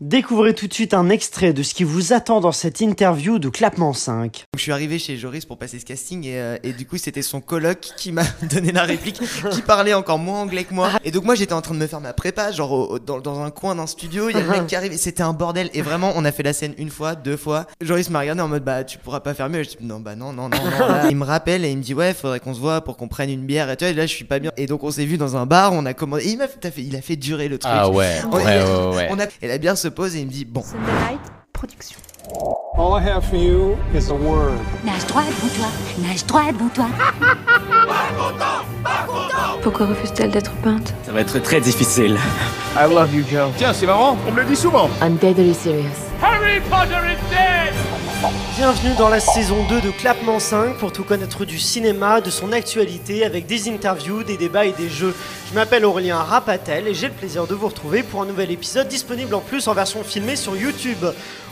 Découvrez tout de suite un extrait de ce qui vous attend dans cette interview de Clapement 5. Je suis arrivé chez Joris pour passer ce casting et, euh, et du coup c'était son coloc qui m'a donné la réplique, qui parlait encore moins anglais que moi. Et donc moi j'étais en train de me faire ma prépa, genre au- au- dans, dans un coin d'un studio, il y a le mec qui arrive, et c'était un bordel. Et vraiment on a fait la scène une fois, deux fois. Joris m'a regardé en mode bah tu pourras pas faire mieux. Je dis non bah non non non. non là. Il me rappelle et il me dit ouais faudrait qu'on se voit pour qu'on prenne une bière et tu vois, et là je suis pas bien. Et donc on s'est vu dans un bar, on a commandé, et il m'a fait, il a fait durer le truc. Ah ouais, On- ouais, ouais, ouais. On a, et la bière se pose et il me dit bon. Sunderlight Production. All I have for you is a word. Nage droit devant toi, nage droit devant toi. Pourquoi refuse-t-elle d'être peinte? Ça va être très difficile. I love you, Joe. Tiens, c'est marrant, on me le dit souvent. I'm deadly serious. Bienvenue dans la saison 2 de Clapement 5 pour tout connaître du cinéma, de son actualité avec des interviews, des débats et des jeux. Je m'appelle Aurélien Rapatel et j'ai le plaisir de vous retrouver pour un nouvel épisode disponible en plus en version filmée sur YouTube.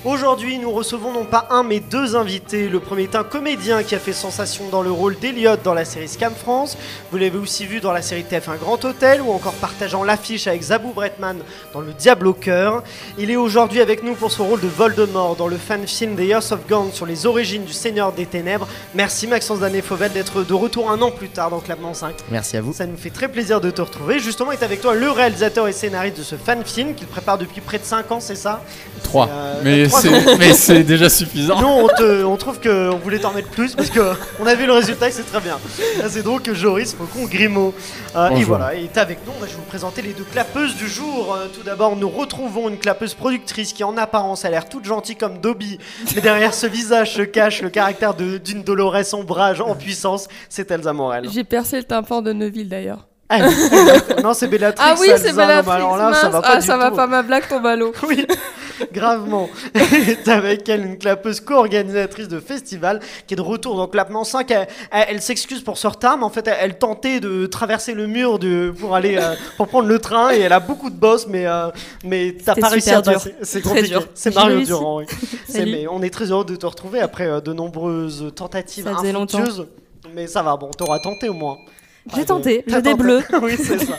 Aujourd'hui, nous recevons non pas un mais deux invités. Le premier est un comédien qui a fait sensation dans le rôle d'Eliott dans la série Scam France. Vous l'avez aussi vu dans la série TF1 Grand Hôtel ou encore partageant l'affiche avec Zabou Bretman dans Le Diable au cœur. Il est aujourd'hui avec nous pour son rôle de Voldemort dans le fan film The Years of Gone sur les origines du Seigneur des Ténèbres. Merci Maxence Danet-Fauvel d'être de retour un an plus tard dans Clapement 5. Merci à vous. Ça nous fait très plaisir de te retrouver. Justement, est avec toi le réalisateur et scénariste de ce fan film qu'il prépare depuis près de 5 ans, c'est ça? 3. Euh, mais mais c'est déjà suffisant. Nous, on, te- on trouve qu'on voulait t'en mettre plus parce que on a vu le résultat et c'est très bien. Là, C'est donc Joris Faucon Grimaud. Euh, et Bonjour. voilà, et t'es avec nous. On va- Je vais vous présenter les deux clapeuses du jour. Euh, tout d'abord, nous retrouvons une clapeuse productrice qui, en apparence, a l'air toute gentille comme Dobby, mais derrière ce visage se cache le caractère de- d'une Dolores ombrage en puissance. C'est Elsa Morel. J'ai percé le tympan de Neuville d'ailleurs. Ah, non, c'est Bellatrix. Ah oui, c'est Bellatrix. Alors là, ça va pas ah, du ça va pas, ma blague tombe à l'eau. Oui, gravement. est avec elle une clapeuse co-organisatrice de festival qui est de retour dans Clapement 5. Elle, elle- elle s'excuse pour ce retard, mais en fait, elle, elle tentait de traverser le mur de, pour aller euh, pour prendre le train et elle a beaucoup de boss, mais euh, mais t'as pas réussi à passer. C'est compliqué. dur. C'est Mario. Durand. Oui. Mais on est très heureux de te retrouver après euh, de nombreuses tentatives infructueuses. Mais ça va, bon, t'auras tenté au moins. J'ai Ah, tenté, j'ai des bleus. oui, c'est ça.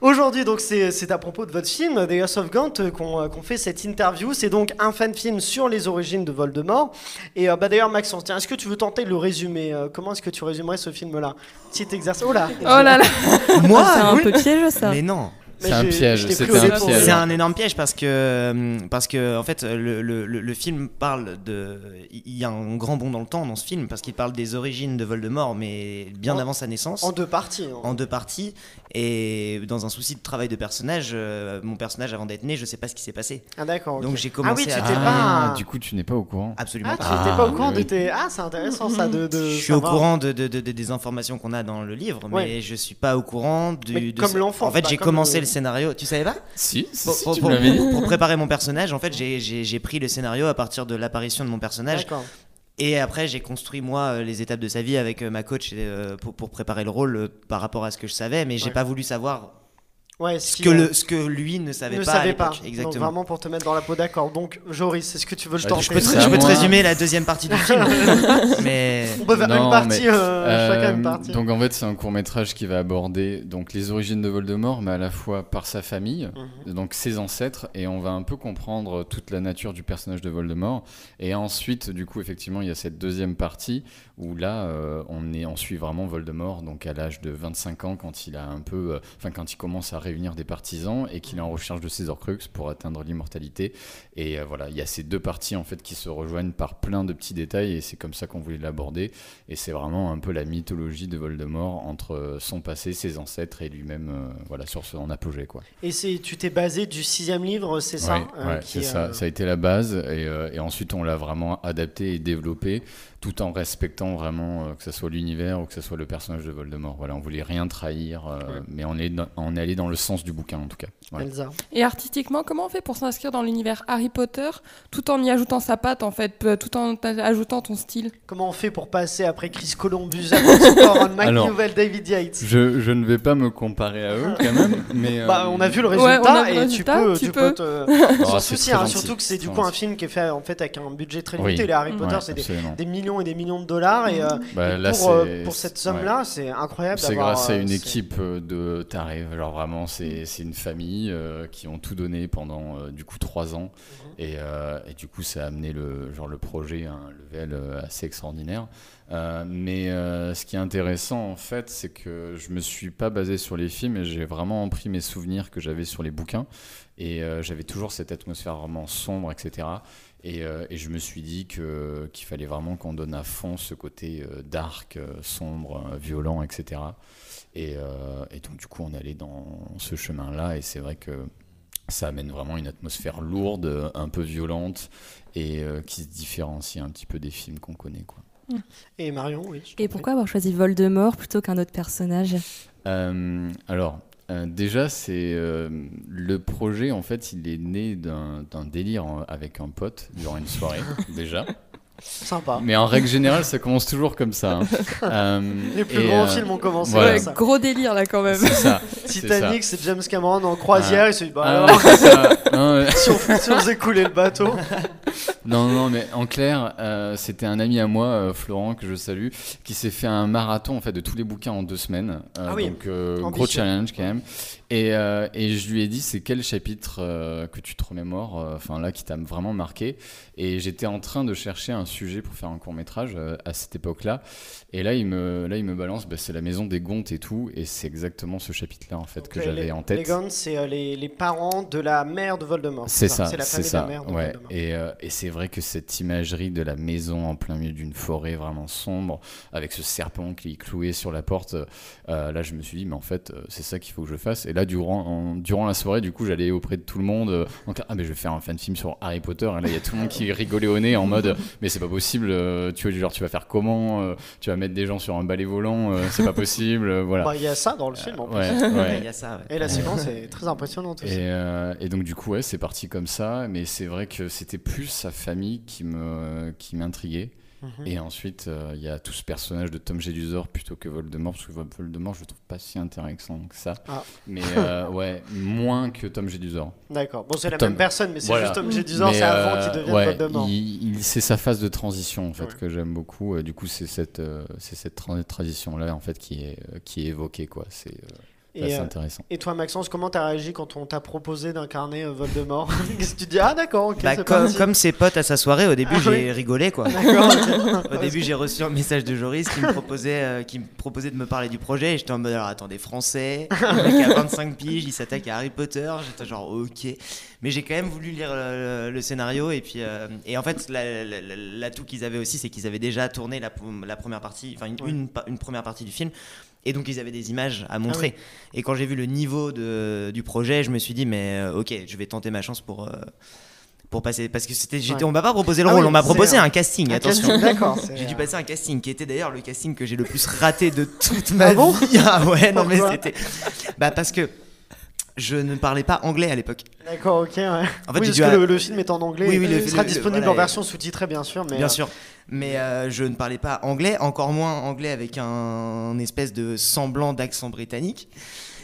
Aujourd'hui, donc, c'est à propos de votre film, The Years of Gaunt, euh, qu'on euh, qu'on fait cette interview. C'est donc un fan film sur les origines de Voldemort. Et euh, bah, d'ailleurs, Maxence, tiens, est-ce que tu veux tenter de le résumer Euh, Comment est-ce que tu résumerais ce film-là? Petit exercice. Oh là Oh là là, Moi c'est un oui. peu piège ça. Mais non. C'est un piège. C'est un énorme piège parce que euh, parce que en fait le, le, le- le film parle de il y a un grand bond dans le temps dans ce film parce qu'il parle des origines de Voldemort mais bien En- avant sa naissance En deux parties. hein. en deux parties et dans un souci de travail de personnage euh, mon personnage avant d'être né je sais pas ce qui s'est passé Ah, d'accord. donc j'ai Ah oui, commencé tu à étais Ah, pas. du coup, tu n'es pas au courant. absolument Ah, tu pas. n'étais pas au Ah, courant oui, de tes. Ah, c'est intéressant ça de. de je suis au courant de, de- de- de- des informations qu'on a dans le livre, mais Ouais. je suis pas au courant du. Mais de comme l'enfant, En fait, pas j'ai comme commencé le scénario. Tu savais pas Si, si, pour, si, pour- tu pour- me l'avais dit. pour préparer mon personnage, en fait, j'ai- pris le scénario à partir de l'apparition de mon personnage. D'accord. Et après, j'ai construit moi euh, les étapes de sa vie avec euh, ma coach euh, pour, pour préparer le rôle euh, par rapport à ce que je savais, mais j'ai Ouais. pas voulu savoir Ouais, ce qui, que, le, ce que lui ne savait ne pas. à savais pas. l'époque. Donc Exactement. vraiment pour te mettre dans la peau d'accord. Donc Joris, est-ce que tu veux le Bah, tenter je peux, te, C'est je peux te résumer la deuxième partie du film. mais On peut faire une Non, partie, mais, euh, chacun une Euh, partie. Donc en fait, c'est un court métrage qui va aborder donc les origines de Voldemort, mais à la fois par sa famille, Mhm. donc ses ancêtres, et on va un peu comprendre toute la nature du personnage de Voldemort. Et ensuite, du coup, effectivement, il y a cette deuxième partie où là, euh, on est, on suit vraiment Voldemort, donc à l'âge de 25 ans, quand il a un peu, euh, enfin quand il commence à réunir des partisans et qu'il est en recherche de ses Horcruxes pour atteindre l'immortalité. Et euh, voilà, il y a ces deux parties en fait qui se rejoignent par plein de petits détails, et c'est comme ça qu'on voulait l'aborder. Et c'est vraiment un peu la mythologie de Voldemort entre euh, son passé, ses ancêtres et lui-même, euh, voilà, sur son apogée, quoi. Et c'est, tu t'es basé du sixième livre, c'est ça Ouais, euh, ouais, qui c'est est, ça. Ça a été la base, et, euh, et ensuite on l'a vraiment adapté et développé, tout en respectant vraiment euh, que ce soit l'univers ou que ce soit le personnage de Voldemort. Voilà, on voulait rien trahir, euh, Ouais. mais on est, dans- on est allé dans le sens du bouquin en tout cas. Voilà. Elsa. Et artistiquement, comment on fait pour s'inscrire dans l'univers Harry Potter tout en y ajoutant sa patte en fait, peu- tout en ajoutant ton style Comment on fait pour passer après Chris Columbus, Aaron Alors, McNewell, David Yates Je, je ne vais pas me comparer à eux quand même, mais Bah, euh, on a vu le résultat vu et résultat, tu peux, tu tu peux. peux te. oh, Sans c'est souci, hein, surtout que c'est du coup un film qui est fait en fait avec un budget très Oui. limité. Les Harry Potter, Ouais, c'est des, millions et des millions de dollars et, euh, Bah, et là, pour, euh, c'est- pour cette ouais. somme-là, c'est incroyable C'est grâce à euh, une équipe euh, de tarés, genre vraiment c'est une famille euh, qui ont tout donné pendant euh, du coup trois ans. Et, euh, et du coup, ça a amené le, genre, le projet à un level euh, assez extraordinaire. Euh, mais ce qui est intéressant, en fait, c'est que je me suis pas basé sur les films j'ai vraiment pris mes souvenirs que j'avais sur les bouquins. Et j'avais toujours cette atmosphère vraiment sombre, etc. Et, je me suis dit qu'il fallait vraiment qu'on donne à fond ce côté dark, sombre, violent, etc. Et, et donc, du coup, on allait dans ce chemin-là. Et c'est vrai que ça amène vraiment une atmosphère lourde, un peu violente, et euh, qui se différencie un petit peu des films qu'on connaît. Quoi. Et Marion, oui. Et pourquoi avoir choisi Voldemort plutôt qu'un autre personnage? Euh, alors, euh, déjà, c'est euh, le projet, en fait, il est né d'un d'un délire en- avec un pote durant une soirée, déjà. Sympa. Mais en règle générale, ça commence toujours comme ça. hein. Euh, Les plus grands euh, films ont commencé voilà. comme ça. gros délire là quand même. C'est ça. Titanic, c'est James Cameron en croisière. Il se dit, bah Ah, alors, c'est ça. Non, mais- si, on, si on faisait couler le bateau. Non, non, mais en clair, euh, c'était un ami à moi, euh, Florent, que je salue, qui s'est fait un marathon en fait de tous les bouquins en deux semaines. Euh, Ah oui, donc euh, gros challenge quand même. Et, euh, et je lui ai dit, c'est quel chapitre euh, que tu te remémores, euh, enfin là, qui t'a vraiment marqué. Et j'étais en train de chercher un sujet pour faire un court métrage à cette époque-là. Et là, il me, là, il me balance, bah, c'est la maison des Gontes et tout. Et c'est exactement ce chapitre-là en fait que j'avais en tête. Les Gaunt, c'est les, les parents de la mère de Voldemort. C'est ça, C'est la c'est famille de ça. la mère de ouais. Voldemort. Et, et c'est vrai que cette imagerie de la maison en plein milieu d'une forêt vraiment sombre, avec ce serpent qui est cloué sur la porte, là je me suis dit, mais en fait, c'est ça qu'il faut que je fasse. Et là, durant, en- durant la soirée, du coup, j'allais auprès de tout le monde, euh, en cas, ah, mais je vais faire un fan film sur Harry Potter. Et là, il y a tout le monde qui rigolait au nez en mode, mais c'est pas possible, euh, tu vois, genre, tu vas faire comment euh, Tu vas mettre des gens sur un balai volant, euh, c'est pas possible, euh, voilà. Bah, Il y a ça dans le film en plus. Ouais, Ouais, ouais. Il y a ça. ouais. Et la séquence est très impressionnante aussi. Et, euh, et donc du coup ouais c'est parti comme ça mais c'est vrai que c'était plus sa famille qui me qui m'intriguait Et ensuite euh, il y a tout ce personnage de Tom Jedusor plutôt que Voldemort parce que Voldemort je le trouve pas si intéressant que ça Ah. mais euh, ouais moins que Tom Jedusor D'accord. Bon, c'est la Tom- même personne, mais c'est Voilà. juste Tom Jedusor, c'est avant euh, qu'il devienne ouais, Voldemort. il- il- c'est sa phase de transition en fait Ouais. que j'aime beaucoup Euh, du coup c'est cette c'est cette transition là en fait qui est qui est évoquée quoi c'est Et, euh, intéressant et toi, Maxence, comment t'as réagi quand on t'a proposé d'incarner euh, Voldemort Qu'est-ce que tu dis Ah, d'accord, ok, Bah, comme, ses potes à sa soirée, au début Ah j'ai oui. rigolé quoi. Au début j'ai reçu un message de Joris qui me proposait, euh, qui me proposait de me parler du projet et j'étais en mode alors attendez français, le mec a 25 piges, il s'attaque à Harry Potter, j'étais genre ok. Mais j'ai quand même voulu lire le, le scénario et puis euh, et en fait la- la- la- l'atout qu'ils avaient aussi c'est qu'ils avaient déjà tourné la, la première partie, enfin une, une première partie du film. Et donc ils avaient des images à montrer. Et quand j'ai vu le niveau de, du projet, je me suis dit mais euh, ok, je vais tenter ma chance pour euh, pour passer parce que c'était j'étais Ouais. on m'a pas proposé le Ah rôle, oui, on m'a proposé un- casting. Un attention. D'accord. J'ai dû passer un casting qui était d'ailleurs le casting que j'ai le plus raté de toute ma Ah bon? vie. Ah ouais, non mais c'était. Bah parce que je ne parlais pas anglais à l'époque. D'accord, ok, ouais. En fait, oui, parce que à- le, le film est en anglais. Oui, oui, le- il sera le- le- disponible voilà, en version sous-titrée, bien sûr. Mais, Bien euh, sûr. Mais euh, je ne parlais pas anglais, encore moins anglais avec un, espèce de semblant d'accent britannique.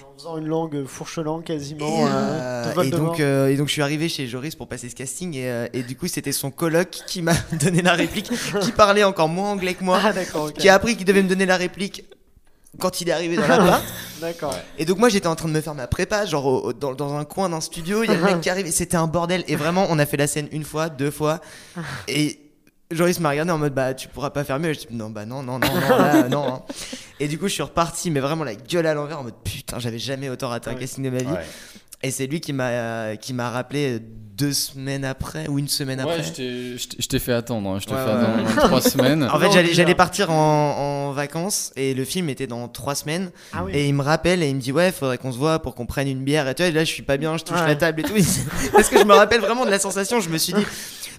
En faisant une langue fourchelant quasiment. Et, euh, et donc, et donc je suis arrivé chez Joris pour passer ce casting et, et du coup c'était son coloc qui m'a donné la réplique, qui parlait encore moins anglais que moi, Ah, d'accord, ok. qui a appris qu'il devait me donner la réplique quand il est arrivé dans l'appart. D'accord. Et donc moi j'étais en train de me faire ma prépa, genre au- au- dans, dans un coin d'un studio, il y a le mec qui arrive et c'était un bordel. Et vraiment on a fait la scène une fois, deux fois. Et Joris m'a regardé en mode bah tu pourras pas faire mieux. Et je dis non bah non non non non là, non. hein. Et du coup je suis reparti mais vraiment la gueule à l'envers en mode putain j'avais jamais autant raté un casting de ma vie. Ouais. Et c'est lui qui m'a qui m'a rappelé deux semaines après ou une semaine Ouais, après. je t'ai- je t'ai je t'ai fait attendre, hein. je t'ai Ouais, fait ouais, attendre ouais. trois semaines. En fait, j'allais, j'allais partir en, en vacances et le film était dans trois semaines. Ah oui. Et il me rappelle et il me dit Ouais, faudrait qu'on se voit pour qu'on prenne une bière. Et toi, et là, je suis pas bien, je touche Ouais. la table et tout. Parce que je me rappelle vraiment de la sensation. Je me suis dit.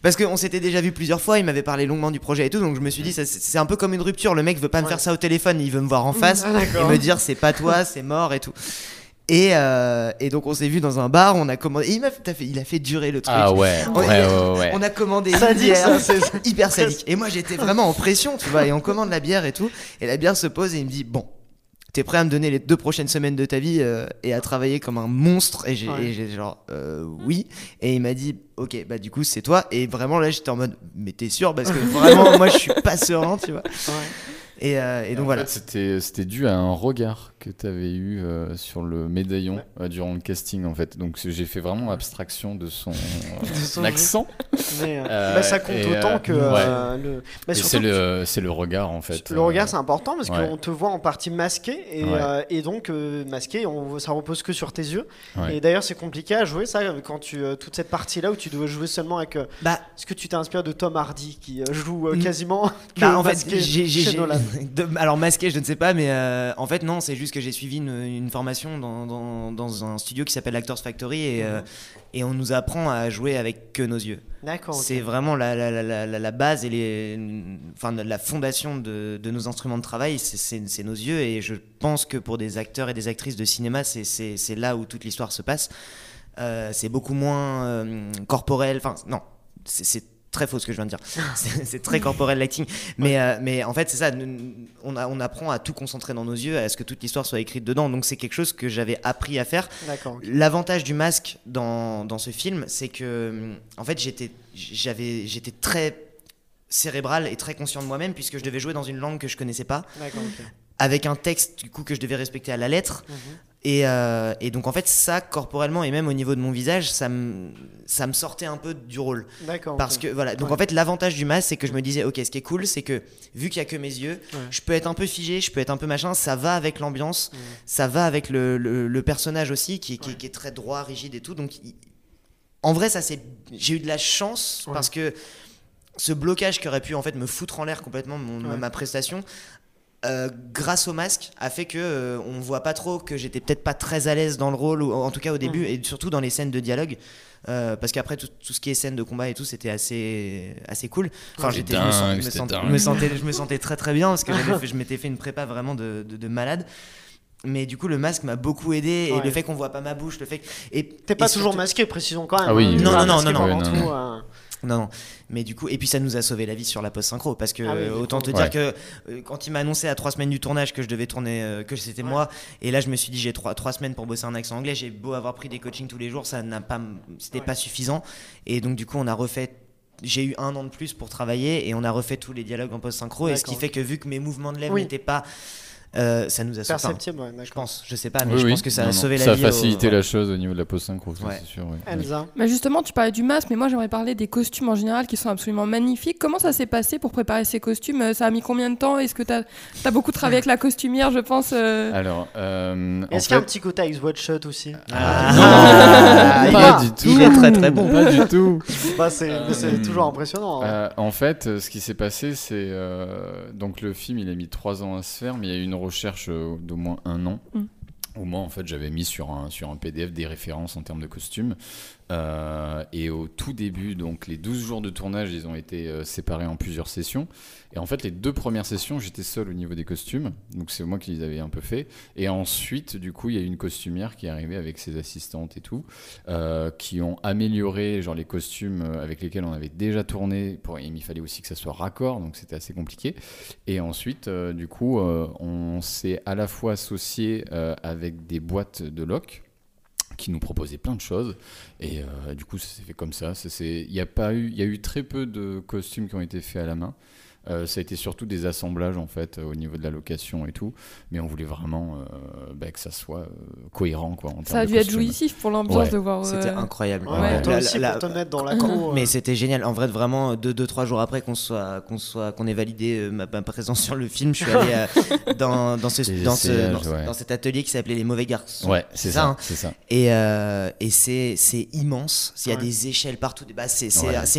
Parce qu'on s'était déjà vu plusieurs fois, il m'avait parlé longuement du projet et tout. Donc je me suis dit C'est un peu comme une rupture. Le mec veut pas me faire ça au téléphone, il veut me voir en face Ah, et d'accord. me dire C'est pas toi, c'est mort et tout. Et, euh, et donc on s'est vu dans un bar, on a commandé. et il, m'a fait, il a fait durer le truc. Ah ouais, On- ouais, ouais, ouais. On a commandé Ça une dit bière hyper sadique. Et moi j'étais vraiment en pression, tu vois, et on commande la bière et tout. Et la bière se pose et il me dit Bon, t'es prêt à me donner les deux prochaines semaines de ta vie euh, et à travailler comme un monstre? Et j'ai Ouais. et j'ai genre euh, Oui. Et il m'a dit Ok, bah du coup c'est toi. Et vraiment là j'étais en mode Mais t'es sûr? Parce que vraiment moi je suis pas serein, tu vois. Ouais. Et, euh, et donc en voilà. fait, c'était c'était dû à un regard que tu avais eu euh, sur le médaillon euh, durant le casting en fait. Donc j'ai fait vraiment abstraction de son, euh, son accent. Mais, bah, ça compte et, autant euh, que ouais. le. bah, c'est le c'est le regard en fait. Le regard, c'est important parce ouais. qu'on te voit en partie masqué et, Ouais. euh, et donc euh, masqué, on, ça repose que sur tes yeux. Ouais. Et d'ailleurs, c'est compliqué à jouer ça quand tu euh, toute cette partie là où tu dois jouer seulement avec. euh, Bah, Est-ce que tu t'es inspiré de Tom Hardy qui joue quasiment que Bah, en fait, j'ai, de- alors masqué, je ne sais pas, mais euh, en fait non, c'est juste que j'ai suivi une, une formation dans, dans, dans un studio qui s'appelle Actors Factory et, euh, et on nous apprend à jouer avec que nos yeux. D'accord. C'est vraiment la, la, la, la, la- la base et les, enfin, la fondation de, de nos instruments de travail, c'est, nos yeux et je pense que pour des acteurs et des actrices de cinéma, c'est, là où toute l'histoire se passe. Euh, c'est beaucoup moins corporel, enfin non, c'est très faux ce que je viens de dire. C'est, très corporel l'acting, mais, euh, mais en fait c'est ça, on, a, on apprend à tout concentrer dans nos yeux, à ce que toute l'histoire soit écrite dedans, donc c'est quelque chose que j'avais appris à faire. L'avantage du masque dans, dans ce film, c'est que en fait j'étais très cérébral et très conscient de moi-même puisque je devais jouer dans une langue que je connaissais pas, avec un texte du coup que je devais respecter à la lettre. Mhm. Et, euh, et donc en fait ça corporellement et même au niveau de mon visage, ça me ça me sortait un peu du rôle. D'accord. Parce que voilà, donc Ouais. en fait l'avantage du masque c'est que je me disais ok ce qui est cool c'est que vu qu'il y a que mes yeux, Ouais. je peux être un peu figé, je peux être un peu machin, ça va avec l'ambiance, ça va avec le, le- le personnage aussi qui, est- qui est- Ouais. qui est très droit, rigide et tout. Donc en vrai ça c'est j'ai eu de la chance parce que ce blocage qui aurait pu en fait me foutre en l'air complètement mon- ma prestation. Euh, grâce au masque a fait que euh, on voit pas trop que j'étais peut-être pas très à l'aise dans le rôle ou en tout cas au début Mhm. et surtout dans les scènes de dialogue euh, parce qu'après tout, tout ce qui est scène de combat et tout c'était assez assez cool enfin j'étais je me, je sentais je me sentais très très bien parce que fait- je m'étais fait une prépa vraiment de, de- de malade mais du coup le masque m'a beaucoup aidé et Ouais. le fait qu'on voit pas ma bouche le fait que- et T'es pas et toujours surtout- masqué, précisons quand même. Ah oui, Non, non, non, masqué non, non. euh, Non, non. Mais du coup, et puis ça nous a sauvé la vie sur la post synchro parce que Ah oui, euh, autant coup. te Ouais. dire que euh, quand il m'a annoncé à trois semaines du tournage que je devais tourner, euh, que c'était Ouais. moi, et là je me suis dit j'ai trois, trois semaines pour bosser un accent anglais, j'ai beau avoir pris des coachings tous les jours, ça n'a pas, c'était Ouais. pas suffisant, et donc du coup on a refait. J'ai eu un an de plus pour travailler et on a refait tous les dialogues en post synchro et ce qui fait que vu que mes mouvements de lèvres Oui. n'étaient pas, euh, ça nous a sauvé. Perceptible, ouais, je pense, je sais pas, mais Oui, je oui. pense que ça Non, a non. sauvé la Ça vie. a au- facilité la chose au niveau de la post-synchro, ça, Ouais. c'est sûr. oui. Elsa. Bah justement, tu parlais du masque, mais moi j'aimerais parler des costumes en général qui sont absolument magnifiques. Comment ça s'est passé pour préparer ces costumes? Euh, Ça a mis combien de temps? Est-ce que tu as, beaucoup travaillé avec la costumière, je pense euh? Alors, euh, Est-ce qu'il y a un fait- petit côté Ice Watch Shot aussi? Ah, Non, il pas du tout. Il est très très bon. Pas du tout. Bah, c'est Euh, mais toujours impressionnant. hein. En fait, ce qui s'est passé, c'est donc le film, il a mis trois ans à se faire, mais il y a eu une recherche euh, d'au moins un an. Mm. Où moi, en fait, j'avais mis sur un, sur un PDF des références en termes de costumes. Euh, et au tout début, donc les 12 jours de tournage, ils ont été euh, séparés en plusieurs sessions. Et en fait, les deux premières sessions, j'étais seul au niveau des costumes. Donc c'est moi qui les avais un peu fait. Et ensuite, du coup, il y a eu une costumière qui est arrivée avec ses assistantes et tout, euh, qui ont amélioré genre les costumes avec lesquels on avait déjà tourné. Pour, il fallait aussi que ça soit raccord, donc c'était assez compliqué. Et ensuite, du coup, on s'est à la fois associé avec des boîtes de loc qui nous proposaient plein de choses. Et euh, du coup ça s'est fait comme ça. Il y y a eu très peu de costumes qui ont été faits à la main Euh, ça a été surtout des assemblages en fait euh, au niveau de la location et tout mais on voulait vraiment euh, bah, que ça soit euh, cohérent quoi en Ça a dû être jouissif pour l'ambiance Ouais. de voir. C'était incroyable. Ouais, Ouais. toi aussi, la- pour te mettre dans la cour. Mais c'était génial. En vrai, vraiment, deux, deux, trois jours après qu'on soit, qu'on soit, qu'on ait validé euh, ma, ma présence sur le film, je suis allé euh, dans, dans, ce, dans, ce- essayages, dans- ouais. dans cet atelier qui s'appelait Les Mauvais Garçons. ouais c'est ça, ça, hein. c'est ça Et, euh, et c'est, c'est immense. Il y a Ouais. des échelles partout. Bah, c'est,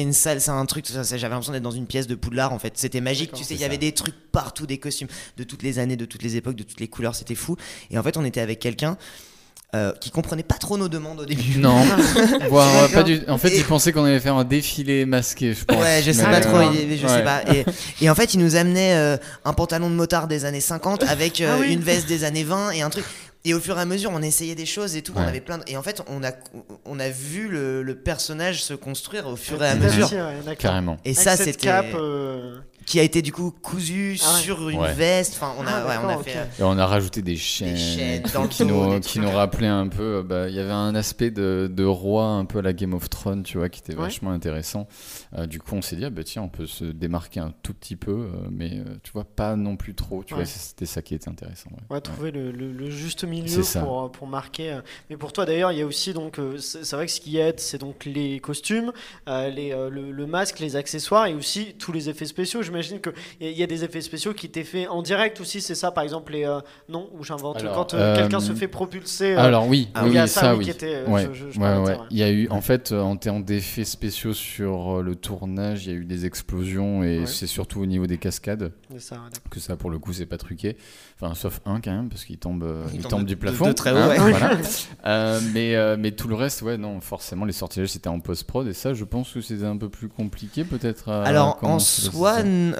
une salle, c'est un truc. J'avais l'impression d'être dans une pièce de Poudlard en fait. C'était magique. Tu sais, il y avait des trucs partout, des costumes de toutes les années, de toutes les époques, de toutes les couleurs. C'était fou. Et en fait, on était avec quelqu'un. euh, qui comprenait pas trop nos demandes au début. non voire euh, pas du en fait Et- il pensait qu'on allait faire un défilé masqué je pense Ouais, je sais Mais, pas euh, trop, il- je sais pas. Et, et en fait, il nous amenait euh, un pantalon de motard des années 50 avec euh, Ah oui. une veste des années 20 et un truc. Et au fur et à mesure, on essayait des choses et tout. On avait plein de... Et en fait, on a, on a vu le, le personnage se construire au fur et à mesure. ouais, d'accord. Carrément. Et Avec ça, c'était. cape, euh, Qui a été du coup cousu Ah ouais. sur une Ouais. veste. Enfin, on a, Ah, ouais, on a fait. Et on a rajouté des chaînes, chaînes qui- dans le qui, dos, nous, qui nous rappelaient un peu. euh, bah, Il y avait un aspect de, de roi un peu à la Game of Thrones, tu vois, qui était Ouais. vachement intéressant. Euh, du coup, on s'est dit, ah, bah, tiens, on peut se démarquer un tout petit peu, euh, mais euh, tu vois, pas non plus trop. Tu Ouais. vois, c'était ça qui était intéressant. ouais. Ouais, trouver le, le- le juste milieu pour, pour marquer. Mais pour toi d'ailleurs, il y a aussi donc, c'est vrai que ce qui aide, c'est donc les costumes, les, le, le masque, les accessoires et aussi tous les effets spéciaux. J'imagine qu'il y, a- il y a des effets spéciaux qui étaient faits en direct aussi, c'est ça par exemple les non ou j'invente quand quelqu'un se fait propulser. Alors oui, Ah oui, il y a ça, ça, oui, oui. qui était, Ouais, je- je- je ouais. Il y a eu, en fait, en termes d'effets spéciaux sur le tournage, il y a eu des explosions et Ouais. c'est surtout au niveau des cascades ça, que ça, pour le coup, c'est pas truqué. Enfin, sauf un quand même, parce qu'il tombe, euh, Il il tombe tombe de- du plafond. de très haut, hein, ouais. voilà. Euh, mais, euh, mais tout le reste, ouais, non, forcément, les sortilèges, c'était en post-prod et ça, je pense que c'était un peu plus compliqué, peut-être. à Alors en soi,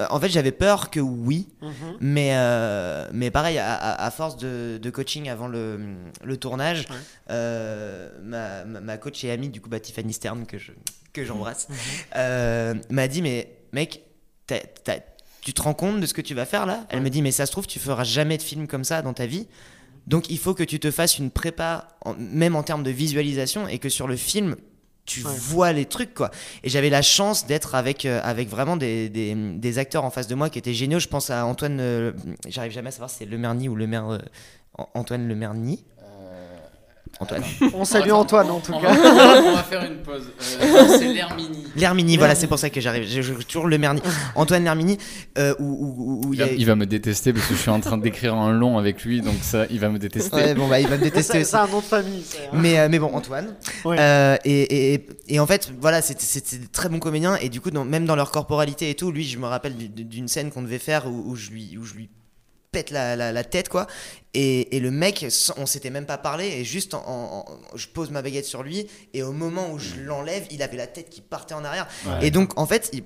en fait, j'avais peur que oui, Mhm. mais euh, mais pareil, à, force de, de coaching avant le, le tournage, Ouais. euh, ma, ma coach et amie du coup, bah, Tiffany Stern que je que j'embrasse, Mhm. euh, m'a dit mais mec, tu te rends compte de ce que tu vas faire là? Elle me dit mais ça se trouve tu feras jamais de film comme ça dans ta vie. Donc il faut que tu te fasses une prépa, en- même en termes de visualisation, et que sur le film, tu Ouais. vois les trucs quoi. Et j'avais la chance d'être avec, euh, avec vraiment des, des, des acteurs en face de moi qui étaient géniaux. Je pense à Antoine, euh, j'arrive jamais à savoir si c'est Le Merny ou Le Mer, euh, An- Antoine Le Merny. Antoine. On salue Antoine en tout On cas. va, on va faire une pause. Euh, c'est l'Hermini. L'Hermini, voilà, c'est pour ça que j'arrive. Je, je- toujours Le Merny. Antoine L'Hermini, euh, où, où- où- où il a. il va me détester parce que je suis en train d'écrire un long avec lui, donc ça, il va me détester. Ouais, bon, bah, il va me détester C'est aussi. c'est un nom de famille. c'est. Mais, euh, mais bon, Antoine. Ouais. Euh, et, et, et en fait, voilà, c'était c'était des très bons comédiens. Et du coup, dans- même dans leur corporalité et tout, lui, je me rappelle du- d'une scène qu'on devait faire où, où je lui, où je lui pète la, la, la tête, quoi. Et, et le mec, on s'était même pas parlé. Et juste, en, en- en- je pose ma baguette sur lui. Et au moment où je l'enlève, il avait la tête qui partait en arrière. Ouais. Et donc, en fait, il-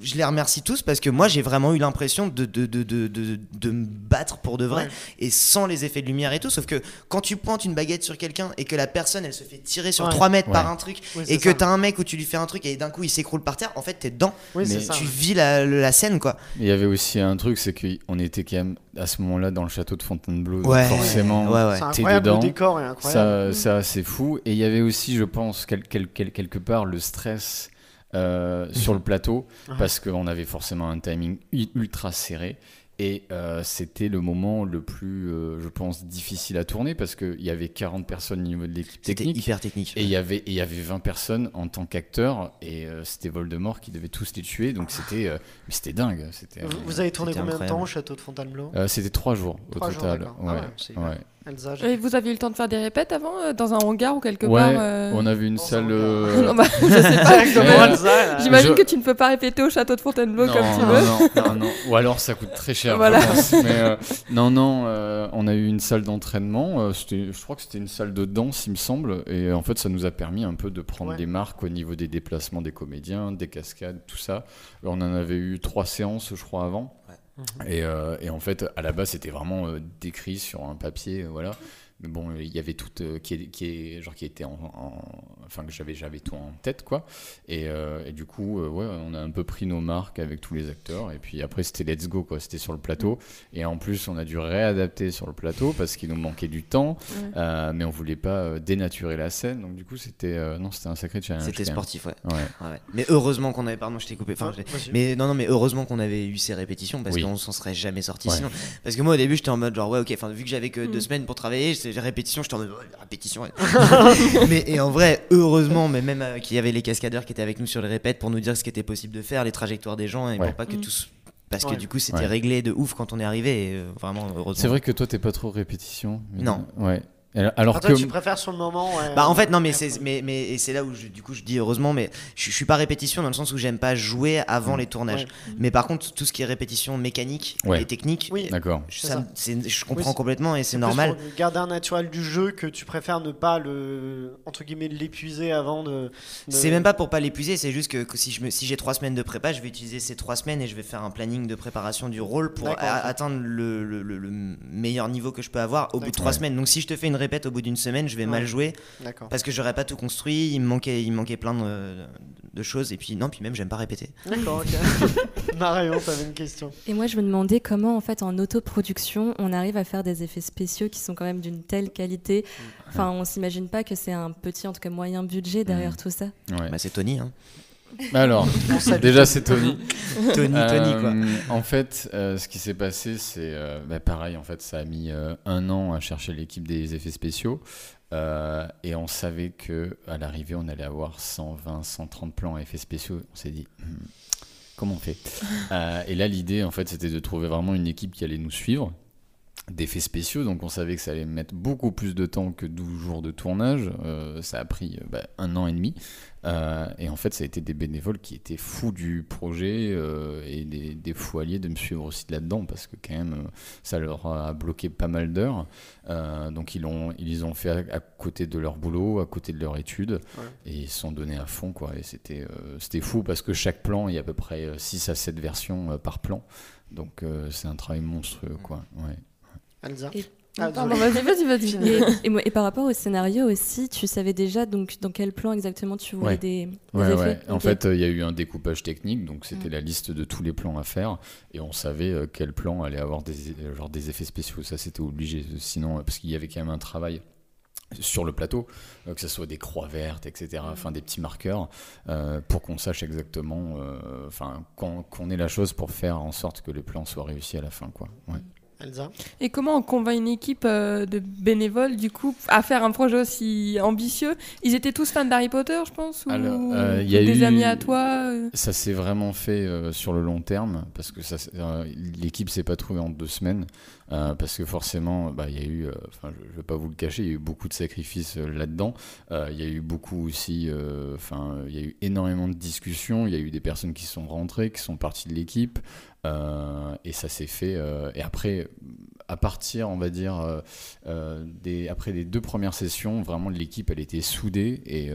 je les remercie tous parce que moi, j'ai vraiment eu l'impression de, de, de, de, de, de me battre pour de vrai Ouais. et sans les effets de lumière et tout. Sauf que quand tu pointes une baguette sur quelqu'un et que la personne, elle se fait tirer sur Ouais. 3 mètres par un truc et que t'as un mec où tu lui fais un truc et d'un coup il s'écroule par terre, en fait, t'es dedans. Mais tu vis la, la scène, quoi. Il y avait aussi un truc, c'est qu'on était quand même à ce moment-là dans le château de Fontainebleau, forcément. Ouais, ouais. C'est t'es incroyable, dedans. le décor est incroyable. Ça, ça c'est fou. Et il y avait aussi, je pense, quel- quel- quel- quelque part le stress euh, sur le plateau, Mhm. parce qu'on avait forcément un timing ultra serré. Et euh, c'était le moment le plus, euh, je pense, difficile à tourner, parce qu'il y avait 40 personnes au niveau de l'équipe C'était technique. hyper technique. Et il y avait et il y avait 20 personnes en tant qu'acteurs et euh, c'était Voldemort qui devait tous les tuer donc c'était euh, c'était dingue c'était Vous, euh, vous avez tourné combien de temps au château de Fontainebleau? Euh, c'était trois jours au Trois jours, total d'accord. Ah ouais. Elsa, Et vous aviez eu le temps de faire des répètes avant, euh, dans un hangar ou quelque Ouais, part euh, on avait une Dans salle euh, Non, bah, je sais pas. J'imagine Je- que tu ne peux pas répéter au château de Fontainebleau non, comme tu non, veux. non, non, non. Ou alors ça coûte très cher. Voilà. Mais, euh, non, non, euh, on a eu une salle d'entraînement. euh, c'était- je crois que c'était une salle de danse, il me semble. Et en fait, ça nous a permis un peu de prendre Ouais. des marques au niveau des déplacements des comédiens, des cascades, tout ça. On en avait eu trois séances, je crois, avant. Et, euh, et en fait, à la base, c'était vraiment euh, décrit sur un papier, euh, voilà. Mais bon, il y avait tout euh, qui, est, genre qui était en- enfin que j'avais j'avais tout en tête quoi. Et, euh, et du coup, euh, ouais, on a un peu pris nos marques avec tous les acteurs. Et puis après, c'était let's go quoi. C'était sur le plateau. Et en plus, on a dû réadapter sur le plateau parce qu'il nous manquait du temps. Ouais. Euh, mais on voulait pas euh, dénaturer la scène. Donc du coup, c'était euh, non, c'était un sacré challenge. C'était sportif, ouais. Ouais. Ouais, ouais. Mais heureusement qu'on avait. Pardon, je t'ai coupé. Enfin, mais non, non, mais heureusement qu'on avait eu ces répétitions parce Oui. qu'on s'en serait jamais sorti Ouais. sinon. Parce que moi, au début, j'étais en mode genre, ouais, ok, enfin, vu que j'avais que deux Mm. semaines pour travailler, répétitions, j'étais en mode, répétition. ouais. mais et en vrai, heureusement, mais même euh, qu'il y avait les cascadeurs qui étaient avec nous sur les répètes pour nous dire ce qui était possible de faire, les trajectoires des gens et Ouais. pour pas que Mm. tous. Parce que Ouais. du coup, c'était Ouais. réglé de ouf quand on est arrivé et euh, vraiment, heureusement. C'est vrai que toi, t'es pas trop répétition. mais- Non. Ouais. Alors, alors toi, que tu préfères sur le moment ouais, Bah en fait non mais c'est mais mais et c'est là où je- du coup je dis heureusement mais je, je suis pas répétition dans le sens où j'aime pas jouer avant les tournages. Ouais. Mais par contre tout ce qui est répétition mécanique Ouais. et technique, Oui. d'accord. je- comprends Oui, complètement et c'est normal. pour garder un naturel du jeu que tu préfères ne pas le entre guillemets l'épuiser avant de. de- C'est même pas pour pas l'épuiser, c'est juste que, que si je me, si j'ai trois semaines de prépa, je vais utiliser ces trois semaines et je vais faire un planning de préparation du rôle pour a- atteindre le, le- le- le meilleur niveau que je peux avoir au bout de trois Ouais. semaines. Donc si je te fais une répète au bout d'une semaine, je vais mal jouer D'accord. parce que j'aurais pas tout construit. Il me manquait, il me manquait plein de, de choses et puis non, puis même j'aime pas répéter. D'accord. Ok. Marion, t'avais une question. Et moi, je me demandais comment, en fait, en autoproduction, on arrive à faire des effets spéciaux qui sont quand même d'une telle qualité. Enfin, on s'imagine pas que c'est un petit, en tout cas moyen budget derrière tout ça. Ouais. Bah c'est Tony, hein. Alors, déjà c'est Tony. Tony, Tony quoi. Euh, En fait, euh, ce qui s'est passé, c'est euh, bah, pareil. En fait, ça a mis un an à chercher l'équipe des effets spéciaux. Et on savait que à l'arrivée, on allait avoir 120, 130 plans à effets spéciaux. On s'est dit, Hmm, comment on fait? Et là, l'idée, en fait, c'était de trouver vraiment une équipe qui allait nous suivre d'effets spéciaux, donc on savait que ça allait mettre beaucoup plus de temps que 12 jours de tournage. Euh, ça a pris euh, bah, un an et demi. Euh, et en fait, ça a été des bénévoles qui étaient fous du projet euh, et des, des fous alliés de me suivre aussi là-dedans parce que quand même, ça leur a bloqué pas mal d'heures. Donc ils l'ont, ils ont fait à, à côté de leur boulot, à côté de leur étude, et ils se sont donnés à fond quoi. Et c'était, c'était fou parce que chaque plan, il y a à peu près 6 à 7 versions par plan. Donc c'est un travail monstrueux quoi. Ouais. Elsa. Et- Ah, Pardon, vas-y, vas-y, vas-y. Et, et moi- et par rapport au scénario aussi, tu savais déjà donc dans quel plan exactement tu voulais Ouais. des, des Ouais, effets ouais. En fait, euh, il y a eu un découpage technique, donc c'était Mm. la liste de tous les plans à faire, et on savait euh, quel plan allait avoir des, euh, genre des effets spéciaux. Ça, c'était obligé, sinon, euh, parce qu'il y avait quand même un travail sur le plateau, euh, que ce soit des croix vertes, etc., enfin des petits marqueurs, euh, pour qu'on sache exactement, euh, enfin, qu'on qu'on ait la chose pour faire en sorte que le plan soit réussi à la fin, quoi. Ouais. Elsa. Et comment on convainc une équipe euh, de bénévoles, du coup, à faire un projet aussi ambitieux? Ils étaient tous fans d'Harry Potter, je pense Ou Alors, euh, il y a des eu- amis à toi euh? Ça s'est vraiment fait euh, sur le long terme parce que euh, l'équipe s'est pas trouvée en deux semaines euh, parce que forcément, bah, il y a eu, euh, enfin, je, je vais pas vous le cacher, il y a eu beaucoup de sacrifices euh, là-dedans. Euh, Il y a eu beaucoup aussi, euh, enfin, il y a eu énormément de discussions. Il y a eu des personnes qui sont rentrées, qui sont parties de l'équipe euh, et ça s'est fait. euh, et après, à partir, on va dire, euh, après les deux premières sessions, vraiment l'équipe elle était soudée et, et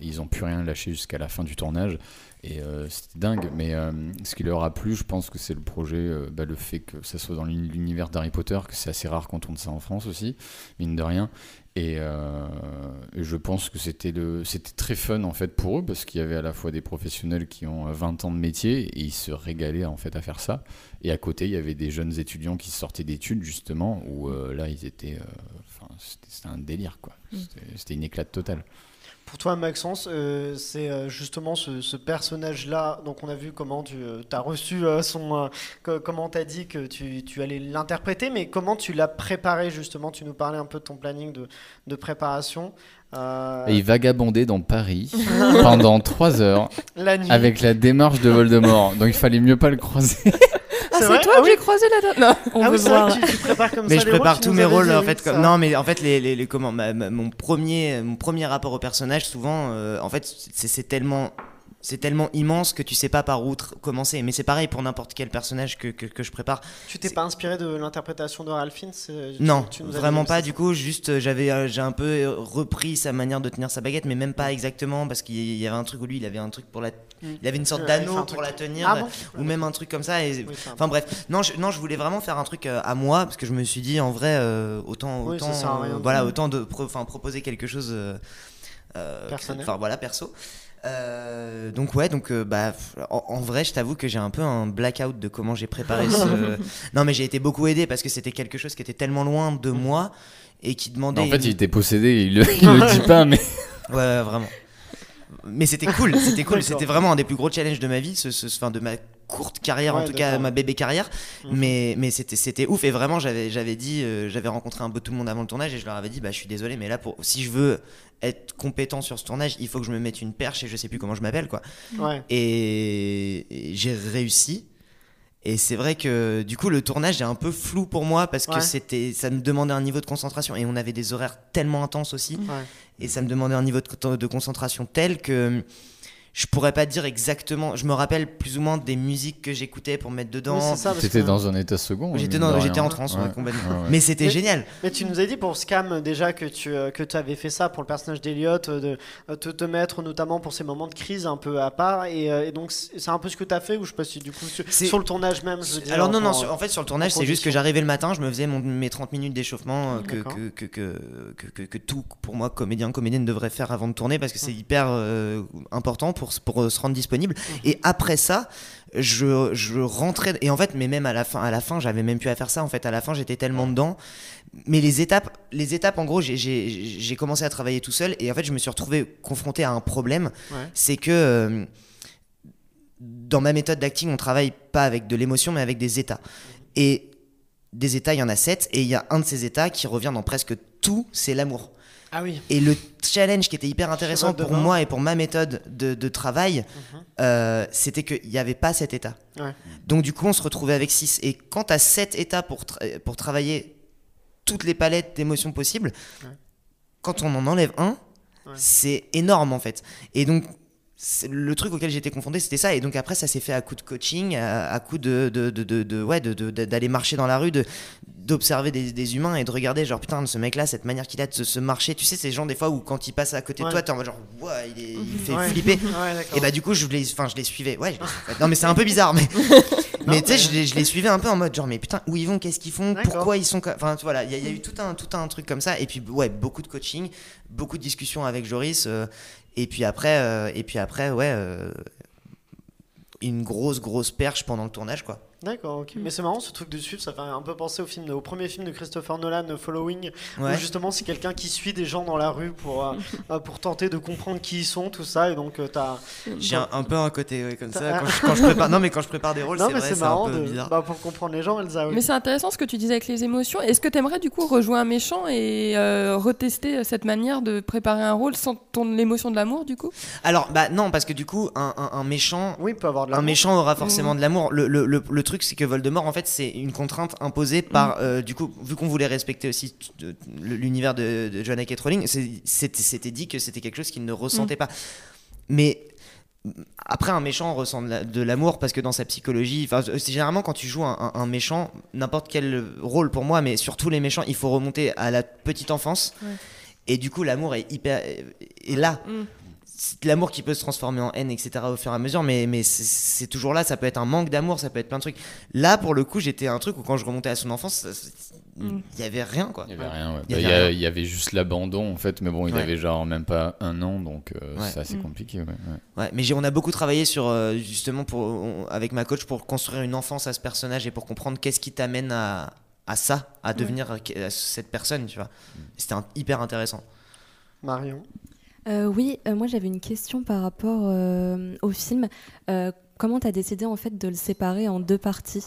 ils ont plus rien lâché jusqu'à la fin du tournage. Et euh, c'était dingue, mais euh, ce qui leur a plu, je pense que c'est le projet, euh, bah, le fait que ça soit dans l'uni- l'univers d'Harry Potter, que c'est assez rare qu'on tourne ça en France aussi, mine de rien. Et, et je pense que c'était le, c'était très fun en fait pour eux parce qu'il y avait à la fois des professionnels qui ont euh, 20 ans de métier et ils se régalaient en fait à faire ça. Et à côté, il y avait des jeunes étudiants qui sortaient d'études justement où là ils étaient, c'était, un délire quoi. C'était, c'était une éclate totale. Pour toi, Maxence, euh, c'est euh, justement ce, ce personnage-là. Donc, on a vu comment tu as reçu euh, son. euh, co- comment tu as dit que tu, tu allais l'interpréter, mais comment tu l'as préparé justement? Tu nous parlais un peu de ton planning de, de préparation. Euh, Et il vagabondait dans Paris pendant trois heures la nuit. avec la démarche de Voldemort. Donc il fallait mieux pas le croiser. Ah, c'est toi Ah que oui j'ai croisé la date Non. On ah veut oui, voir. que tu, tu prépares comme Mais ça je rôles, prépare tous mes rôles en fait. ça. Comme... Non, mais en fait, les, les, les- comment, ma- ma- mon premier, mon premier rapport au personnage, souvent, euh, en fait, c'est c'est tellement, c'est tellement immense que tu sais pas par où commencer. Mais c'est pareil pour n'importe quel personnage que, que, que je prépare. Tu t'es pas inspiré de l'interprétation de Ralph Fiennes Non, tu nous avais vraiment pas. Du coup, juste, euh, j'avais, euh, j'ai un peu euh, repris sa manière de tenir sa baguette, mais même pas exactement parce qu'il y avait un truc où lui, il avait un truc pour la, il avait une sorte d'anneau un pour la tenir, Ah bon ou même un truc comme ça. Et... Oui, Enfin bref, non je, non, je voulais vraiment faire un truc à moi parce que je me suis dit en vrai, euh, autant, Oui, autant, euh, voilà, autant de, pro- enfin, proposer quelque chose, euh, euh, Personnel. enfin voilà, perso. Euh, donc ouais, donc euh, bah en, en vrai, je t'avoue que j'ai un peu un blackout de comment j'ai préparé ce. non mais j'ai été beaucoup aidé parce que c'était quelque chose qui était tellement loin de moi et qui demandait. en fait, une- il était possédé. Il, le- il le dit pas, mais Ouais, ouais, vraiment. Mais c'était cool, c'était cool, c'était vraiment un des plus gros challenges de ma vie, ce, ce, enfin, de ma courte carrière, en tout cas ma bébé carrière. Mhm. Mais, mais c'était, c'était ouf et vraiment j'avais, j'avais dit, euh, j'avais rencontré un peu tout le monde avant le tournage et je leur avais dit, bah je suis désolé, mais là pour, si je veux être compétent sur ce tournage, il faut que je me mette une perche et je sais plus comment je m'appelle quoi. Ouais. Et, et j'ai réussi. Et c'est vrai que du coup le tournage est un peu flou pour moi parce que c'était ça me demandait un niveau de concentration et on avait des horaires tellement intenses aussi Ouais. et ça me demandait un niveau de, de concentration tel que je pourrais pas dire exactement. Je me rappelle plus ou moins des musiques que j'écoutais pour mettre dedans. Oui, T'étais que- dans un état second. J'étais j'étais en transe, ouais, complètement. ouais, ouais. Mais c'était Mais- génial. Mais tu nous as dit pour Scam déjà que tu euh, que tu avais fait ça pour le personnage d'Eliot, euh, de euh, te, te mettre notamment pour ces moments de crise un peu à part. Et, euh, et donc c'est un peu ce que tu as fait ou je sais pas si du coup sur, le tournage même. Je veux dire, Alors non, non, en- sur- en fait sur le tournage, c'est juste que j'arrivais le matin, je me faisais mon- mes 30 minutes d'échauffement euh, que, que, que, que, que, que- que tout, pour moi, comédien, comédienne devrait faire avant de tourner parce que c'est hyper euh, important pour, pour euh, se rendre disponible. Et après ça, je, je rentrais, et en fait, mais même à la fin, à la fin j'avais même plus à faire ça, en fait, à la fin, j'étais tellement dedans. Mais les étapes, les étapes en gros, j'ai- commencé à travailler tout seul et en fait, je me suis retrouvé confronté à un problème. Ouais. C'est que. euh, dans ma méthode d'acting, on travaille pas avec de l'émotion, mais avec des états. Et des états, il y en a sept, et il y a un de ces états qui revient dans presque tout, c'est l'amour. Ah oui. Et le challenge qui était hyper intéressant pour moi et pour ma méthode de, de travail, euh, c'était qu'il n'y avait pas cet état. Ouais. Donc du coup, on se retrouvait avec 6. Et quand tu as 7 états pour, tra- pour travailler toutes les palettes d'émotions possibles, Ouais. quand on en enlève un, Ouais. c'est énorme en fait. Et donc, le truc auquel j'étais confronté, c'était ça. Et donc après, ça s'est fait à coup de coaching, à, à coup de, de, de, de- ouais, d'aller marcher dans la rue, d'observer des, des humains et de regarder genre putain ce mec là cette manière qu'il a de se, se marcher tu sais ces gens des fois où quand il passe à côté Ouais. de toi t'es en mode genre Ouah, il, est- il fait Ouais. flipper et bah du coup je les enfin je les suivais ouais je non mais c'est un peu bizarre mais mais tu sais je les, je les suivais un peu en mode genre mais putain où ils vont qu'est-ce qu'ils font pourquoi ils sont enfin voilà il y, a- il y a eu tout un tout un truc comme ça et puis ouais beaucoup de coaching beaucoup de discussions avec Joris euh, et puis après euh, et puis après ouais euh, une grosse grosse perche pendant le tournage quoi D'accord, ok. Mais c'est marrant ce truc de suivre, ça fait un peu penser au film, de- au premier film de Christopher Nolan, Following, Ouais. où justement c'est quelqu'un qui suit des gens dans la rue pour, euh, euh, pour tenter de comprendre qui ils sont, tout ça, et donc euh, t'as. j'ai un, un peu un côté ouais, comme ça quand je, quand je prépare non mais quand je prépare des rôles c'est mais vrai c'est c'est un marrant peu de- bizarre bah, pour comprendre les gens, Elsa. Oui. Mais c'est intéressant ce que tu disais avec les émotions. Est-ce que tu aimerais du coup rejouer un méchant et euh, retester cette manière de préparer un rôle sans ton l'émotion de l'amour du coup? Alors bah non parce que du coup un, un- un méchant Oui, il peut avoir de un méchant aura forcément de l'amour. Le, le- le- le truc, c'est que Voldemort, en fait, c'est une contrainte imposée par. euh, du coup, vu qu'on voulait respecter aussi l'univers de, de Joanna K. Rowling, c'était dit que c'était quelque chose qu'il ne ressentait pas. Mais. Après, un méchant ressent de la- de l'amour parce que dans sa psychologie, enfin, c'est généralement quand tu joues un, un- un méchant, n'importe quel rôle pour moi, mais surtout les méchants, il faut remonter à la petite enfance. Ouais. Et du coup, l'amour est hyper est là Mm. C'est de l'amour qui peut se transformer en haine, etc. au fur et à mesure, mais, mais c'est- toujours là. Ça peut être un manque d'amour, ça peut être plein de trucs. Là, pour le coup, j'étais un truc où quand je remontais à son enfance, il Mm. y avait rien, quoi. Il y avait rien, ouais. Il y Bah, avait y, y juste l'abandon en fait, mais bon, il Ouais. avait genre même pas un an, donc euh, Ouais. c'est assez Mm. compliqué. ouais, ouais. Ouais, mais j'ai- on a beaucoup travaillé sur euh, justement pour on- avec ma coach pour construire une enfance à ce personnage et pour comprendre qu'est-ce qui t'amène à, à ça, à devenir euh, cette personne, tu vois. C'était un- hyper intéressant. Marion. Euh, oui, euh, moi j'avais une question par rapport euh, au film. Comment tu as décidé en fait de le séparer en deux parties?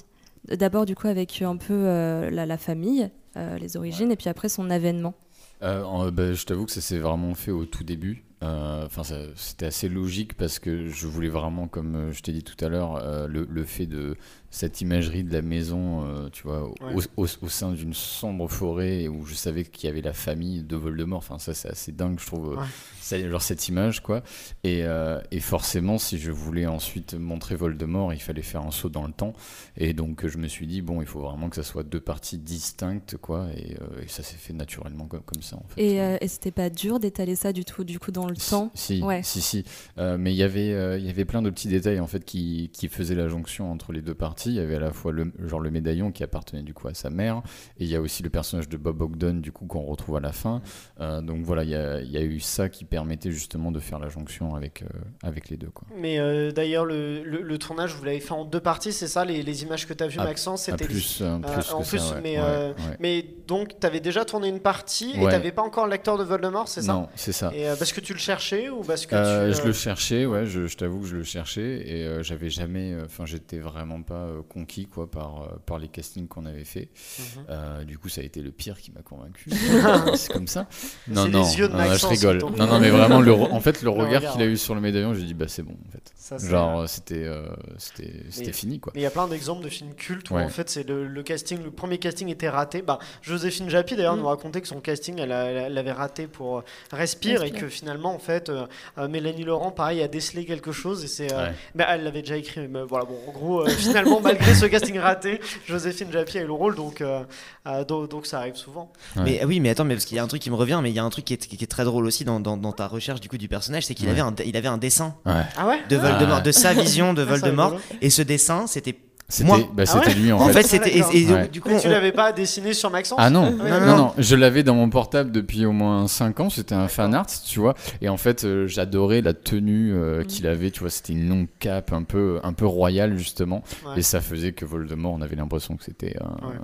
D'abord du coup avec un peu la, la famille, les origines, et puis après son avènement. En- bah, je t'avoue que ça s'est vraiment fait au tout début. Euh, Enfin, c'était assez logique parce que je voulais vraiment, comme euh, je t'ai dit tout à l'heure, euh, le, le fait de cette imagerie de la maison, euh, tu vois, au, Ouais. au- au sein d'une sombre forêt où je savais qu'il y avait la famille de Voldemort. Enfin, ça, c'est assez dingue, je trouve. Ouais. ça- genre cette image, quoi. Et, euh, et forcément, si je voulais ensuite montrer Voldemort, il fallait faire un saut dans le temps. Et donc, je me suis dit, bon, il faut vraiment que ça soit deux parties distinctes, quoi. Et, euh, et ça s'est fait naturellement comme, comme ça, en fait. Et, euh, et c'était pas dur d'étaler ça du tout, du coup dans le temps Si, Ouais. si, si. Euh, mais il y avait, euh, il y avait plein de petits détails en fait qui, qui faisaient la jonction entre les deux parties. Il y avait à la fois le genre le médaillon qui appartenait du coup à sa mère, et il y a aussi le personnage de Bob Ogden du coup qu'on retrouve à la fin. Euh, donc voilà, il y, a, il y a eu ça qui permettait justement de faire la jonction avec euh, avec les deux quoi. Mais euh, d'ailleurs, le, le- le tournage, vous l'avez fait en deux parties, c'est ça les, les images que tu as vues, Ah, Maxence C'était plus, plus que en ça, plus, ouais. mais, Ouais, ouais. Mais donc, tu avais déjà tourné une partie et tu n'avais pas encore l'acteur de Voldemort, c'est ça? Non, c'est ça. Et, euh, parce que tu le cherchais ou parce que Euh, tu, je euh, le cherchais, ouais, je, je t'avoue que je le cherchais et euh, j'avais jamais, enfin j'étais vraiment pas euh, conquis quoi par, euh, par les castings qu'on avait fait. Mhm. Euh, du coup, ça a été le pire qui m'a convaincu. c'est comme ça. Non, C'est non, les yeux de non, je rigole. Non, non, mais vraiment, le, re- en fait, le Le regard regard, qu'il a eu sur le médaillon, j'ai dit bah c'est bon en fait. Ça, c'est- Genre euh, c'était, euh, c'était, fini quoi. Mais il y a plein d'exemples de films cultes où en fait c'est le, le casting, le premier casting était raté. Bah, Joséphine Japy d'ailleurs Mm. nous racontait que son casting elle, a- elle l'avait raté pour euh, Respire, et Respire. que finalement en fait euh, euh, Mélanie Laurent pareil a décelé quelque chose et c'est euh, Ouais. mais elle l'avait déjà écrit mais voilà bon en gros euh, finalement malgré ce casting raté Joséphine Japy a eu le rôle donc euh, euh, donc, donc ça arrive souvent. Ouais. Mais oui, mais attends, mais parce qu'il y a un truc qui me revient, mais il y a un truc qui est, qui est très drôle aussi dans, dans- dans ta recherche du coup du personnage, c'est qu'il Ouais. avait un, il avait un dessin Ouais. Ah ouais? de Voldemort, Ah. de sa vision de Ah, Voldemort, et ce dessin, c'était C'était, bah, Ah ouais lui en, en fait. fait, c'était Ouais. du coup, Mais tu on- l'avais pas dessiné sur Maxence Ah non, Ouais. Non, non, non. non, je l'avais dans mon portable depuis au moins 5 ans, c'était un fan art, tu vois, et en fait euh, j'adorais la tenue euh, Mm. qu'il avait, tu vois, c'était une longue cape un peu, un peu royale justement, Ouais. et ça faisait que Voldemort, on avait l'impression que c'était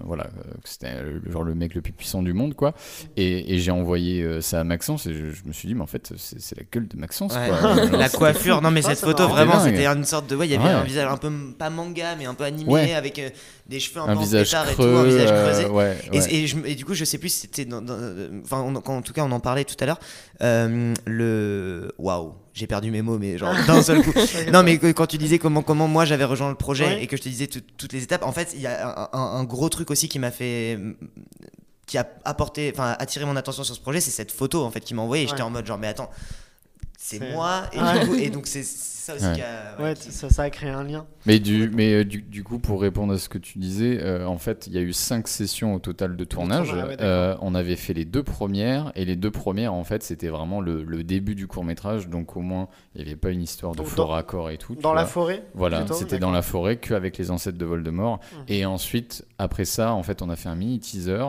voilà, euh, que c'était genre le mec le plus puissant du monde, quoi, et, et j'ai envoyé euh, ça à Maxence, et je, je me suis dit, mais en fait c'est la gueule de Maxence, Ouais. quoi. Genre, la coiffure, non mais Ça, cette photo vraiment C'était une sorte de ouais il y avait un visage un peu pas manga mais un peu animé Ouais. avec euh, des cheveux un, un peu en visage pétard et creux, tout, un visage euh, creusé. ouais, Et, ouais. et je me- et du coup, je sais plus si c'était. dans- dans- Enfin, on- quand- en tout cas, on en parlait tout à l'heure. Euh, le. Waouh, j'ai perdu mes mots, mais genre d'un seul coup. non, mais quand tu disais comment, comment moi j'avais rejoint le projet Ouais. et que je te disais tout- toutes les étapes, en fait, il y a un, gros truc aussi qui m'a fait. qui a apporté. Enfin, attiré mon attention sur ce projet, c'est cette photo en fait qui m'a envoyé. Et j'étais en mode genre, mais attends, c'est moi. Et, du coup- et donc, c'est ça aussi Ouais. qui a. Ouais, qui- ça, ça a créé un lien. Mais, du, mais euh, du, du coup, pour répondre à ce que tu disais, euh, en fait, il y a eu cinq sessions au total de tournage. ouais. Euh, on avait fait les deux premières, et les deux premières, en fait, c'était vraiment le, le début du court métrage. Donc, au moins, il n'y avait pas une histoire de dans- raccord et tout. Dans la vois. forêt Voilà, c'était dans la forêt qu'avec les ancêtres de Voldemort. Et ensuite, après ça, en fait, on a fait un mini teaser,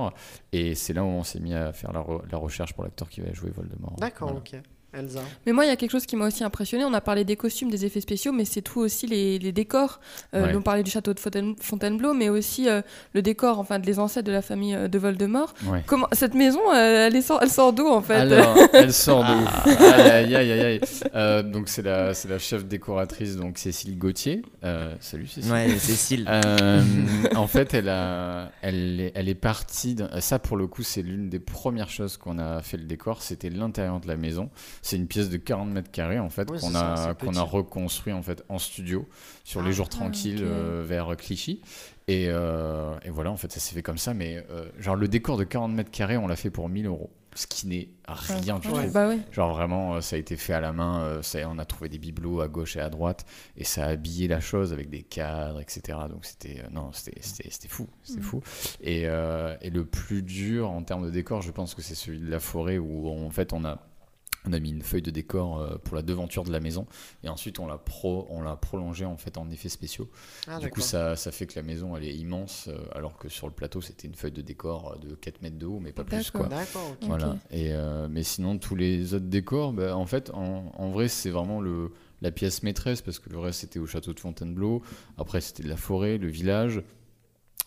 et c'est là où on s'est mis à faire la, re- la recherche pour l'acteur qui va jouer Voldemort. D'accord, Voilà. ok. Elsa. Mais moi, il y a quelque chose qui m'a aussi impressionné. On a parlé des costumes, des effets spéciaux, mais c'est tout aussi les, les décors. Euh, Ouais. On parlait du château de Fontaine- Fontainebleau, mais aussi euh, le décor, enfin, des ancêtres de la famille euh, de Voldemort. Ouais. Comment cette maison, euh, elle, est sort, elle sort d'où en fait? Alors, elle sort de ouf. Aïe, aïe, aïe, aïe, donc, c'est la, c'est la chef décoratrice, donc Cécile Gauthier. Euh, salut Cécile. Ouais, Cécile. Euh, en fait, elle, a, elle, est, elle est partie. Ça, pour le coup, c'est l'une des premières choses qu'on a fait le décor. C'était l'intérieur de la maison. C'est une pièce de 40 mètres carrés, en fait, Oui, qu'on a, qu'on a reconstruit en fait en studio sur Ah, les jours tranquilles euh, vers Clichy. Et, euh, et voilà, en fait, ça s'est fait comme ça. Mais euh, genre, le décor de 40 mètres carrés, on l'a fait pour 1000 euros. Ce qui n'est rien du Ouais, tout. Bah ouais. Genre vraiment, euh, ça a été fait à la main. euh, ça, on a trouvé des bibelots à gauche et à droite, et ça a habillé la chose avec des cadres, etc. Donc c'était euh, non, c'était c'était- c'était fou, c'était Mm. fou. Et, euh, et le plus dur en termes de décor, je pense que c'est celui de la forêt où en fait on a on a mis une feuille de décor euh, pour la devanture de la maison et ensuite on l'a pro, on l'a prolongé en fait en effets spéciaux. Ah, du coup ça, ça fait que la maison elle est immense euh, alors que sur le plateau c'était une feuille de décor euh, de 4 mètres de haut mais pas plus D'accord. quoi. Voilà. Et euh, mais sinon, tous les autres décors, bah, en fait, en, en vrai, c'est vraiment le, la pièce maîtresse parce que le reste c'était au château de Fontainebleau. Après, c'était de la forêt, le village.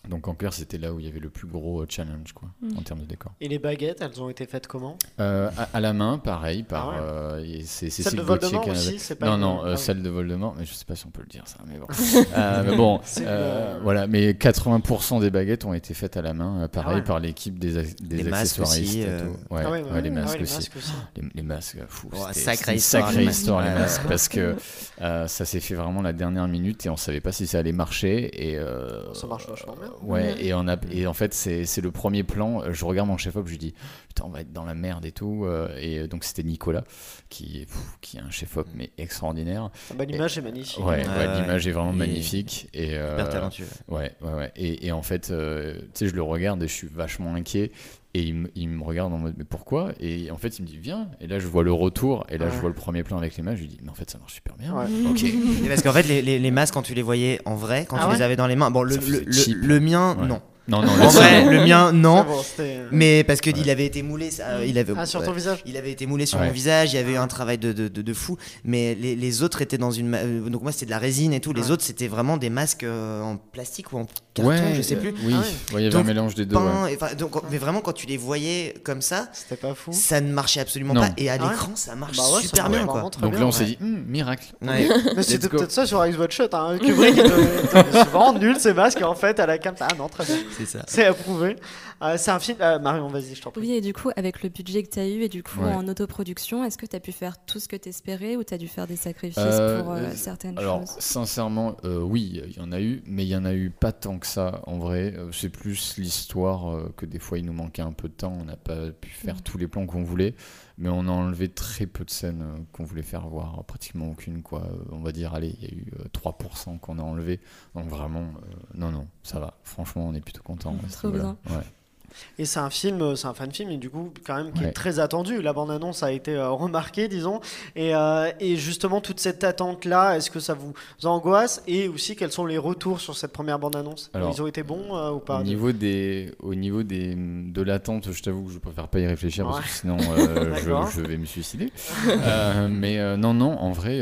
Donc en clair, c'était là où il y avait le plus gros euh, challenge quoi, Mm. en termes de décor. Et les baguettes, elles ont été faites comment? Euh, à, à la main, pareil, par Ah ouais. euh, c'est Celle Cécile de Voldemort aussi, c'est pas Non, non, ah euh, oui. celle de Voldemort, mais je sais pas si on peut le dire ça, mais bon. Euh, mais bon, euh, voilà, mais 80% des baguettes ont été faites à la main, pareil Ah ouais. par l'équipe des, des Les masques accessoiristes aussi, et euh. tout. Ouais, Ah ouais, ouais, ouais, les masques ouais, les aussi. masques aussi. Les, les masques, fou. Oh, sacrée histoire, sacrée les masques. histoire, les masques, parce que ça s'est fait vraiment la dernière minute et on savait pas si ça allait marcher. Et, Ça marche vachement bien. Ouais, et, on a, et en fait, c'est c'est le premier plan. Je regarde mon chef-op, je lui dis Putain, on va être dans la merde et tout. euh, Et donc, c'était Nicolas, qui, pff, qui est un chef-op, mais extraordinaire. Ah bah, L'image est magnifique. Ouais, Ah ouais, ouais. l'image est vraiment magnifique. Et, euh, Hyper talentueux. Ouais, ouais, ouais. Et, et en fait, euh, tu sais, je le regarde et je suis vachement inquiet. Et il, me- il me regarde en mode, mais pourquoi? Et en fait, il me dit, viens. Et là, je vois le retour. Et là, Ouais. je vois le premier plan avec les mains. Je lui dis, mais en fait, ça marche super bien. Ouais. Parce qu'en fait, les, les- les masques, quand tu les voyais en vrai, quand Ah tu ouais? les avais dans les mains, bon, le, mien, Ouais. non. Non, non, le vrai, mien, non. Bon, c'était- Mais parce que il avait été moulé, ça, il avait, Ah, sur ton ouais. visage il avait été moulé sur Ouais. mon visage, il y avait eu un travail de, de, de, de fou, mais les, les autres étaient dans une. euh, Donc moi c'était de la résine et tout, les Ouais. autres c'était vraiment des masques euh, en plastique ou en carton, Ouais, je sais plus. Oui, Ah Ouais, il y avait un mélange des deux. ouais. Peint, et enfin, donc, mais vraiment quand tu les voyais comme ça, C'était pas fou. ça ne marchait absolument Non. pas, et à Ah ouais l'écran ça marche Bah ouais, ça super bien quoi. Donc là, on ouais. s'est dit, Hum, miracle. Ouais. Mais c'était go. peut-être ça sur Ice Watch c'est vraiment nul ces masques. En fait, à la cam, ah non, très bien. C'est ça. C'est approuvé. Euh, c'est un film. euh, Marion, vas-y, je t'en prie. Oui, et du coup, avec le budget que tu as eu et du coup Ouais. en autoproduction, est-ce que tu as pu faire tout ce que tu espérais ou tu as dû faire des sacrifices Euh, pour certaines Alors, choses? sincèrement, euh, oui, il y en a eu, mais il y en a eu pas tant que ça en vrai. C'est plus l'histoire euh, que des fois il nous manquait un peu de temps. On n'a pas pu faire Mm. tous les plans qu'on voulait, mais on a enlevé très peu de scènes euh, qu'on voulait faire voir, pratiquement aucune. Quoi. Euh, On va dire, allez, il y a eu euh, 3% qu'on a enlevé. Donc vraiment, euh, non, non, ça va. Franchement, on est plutôt content. Trop. Ouais. Et c'est un film, euh, c'est un fan film, et du coup, quand même, qui est très attendu. La bande-annonce a été euh, remarquée, disons. Et, euh, et justement, toute cette attente-là, est-ce que ça vous angoisse? Et aussi, quels sont les retours sur cette première bande-annonce? Ils ont été bons euh, ou pas? Au niveau des, au niveau des, de l'attente, je t'avoue que je préfère pas y réfléchir parce que sinon euh, je, je vais me suicider. Mais non, non, en vrai,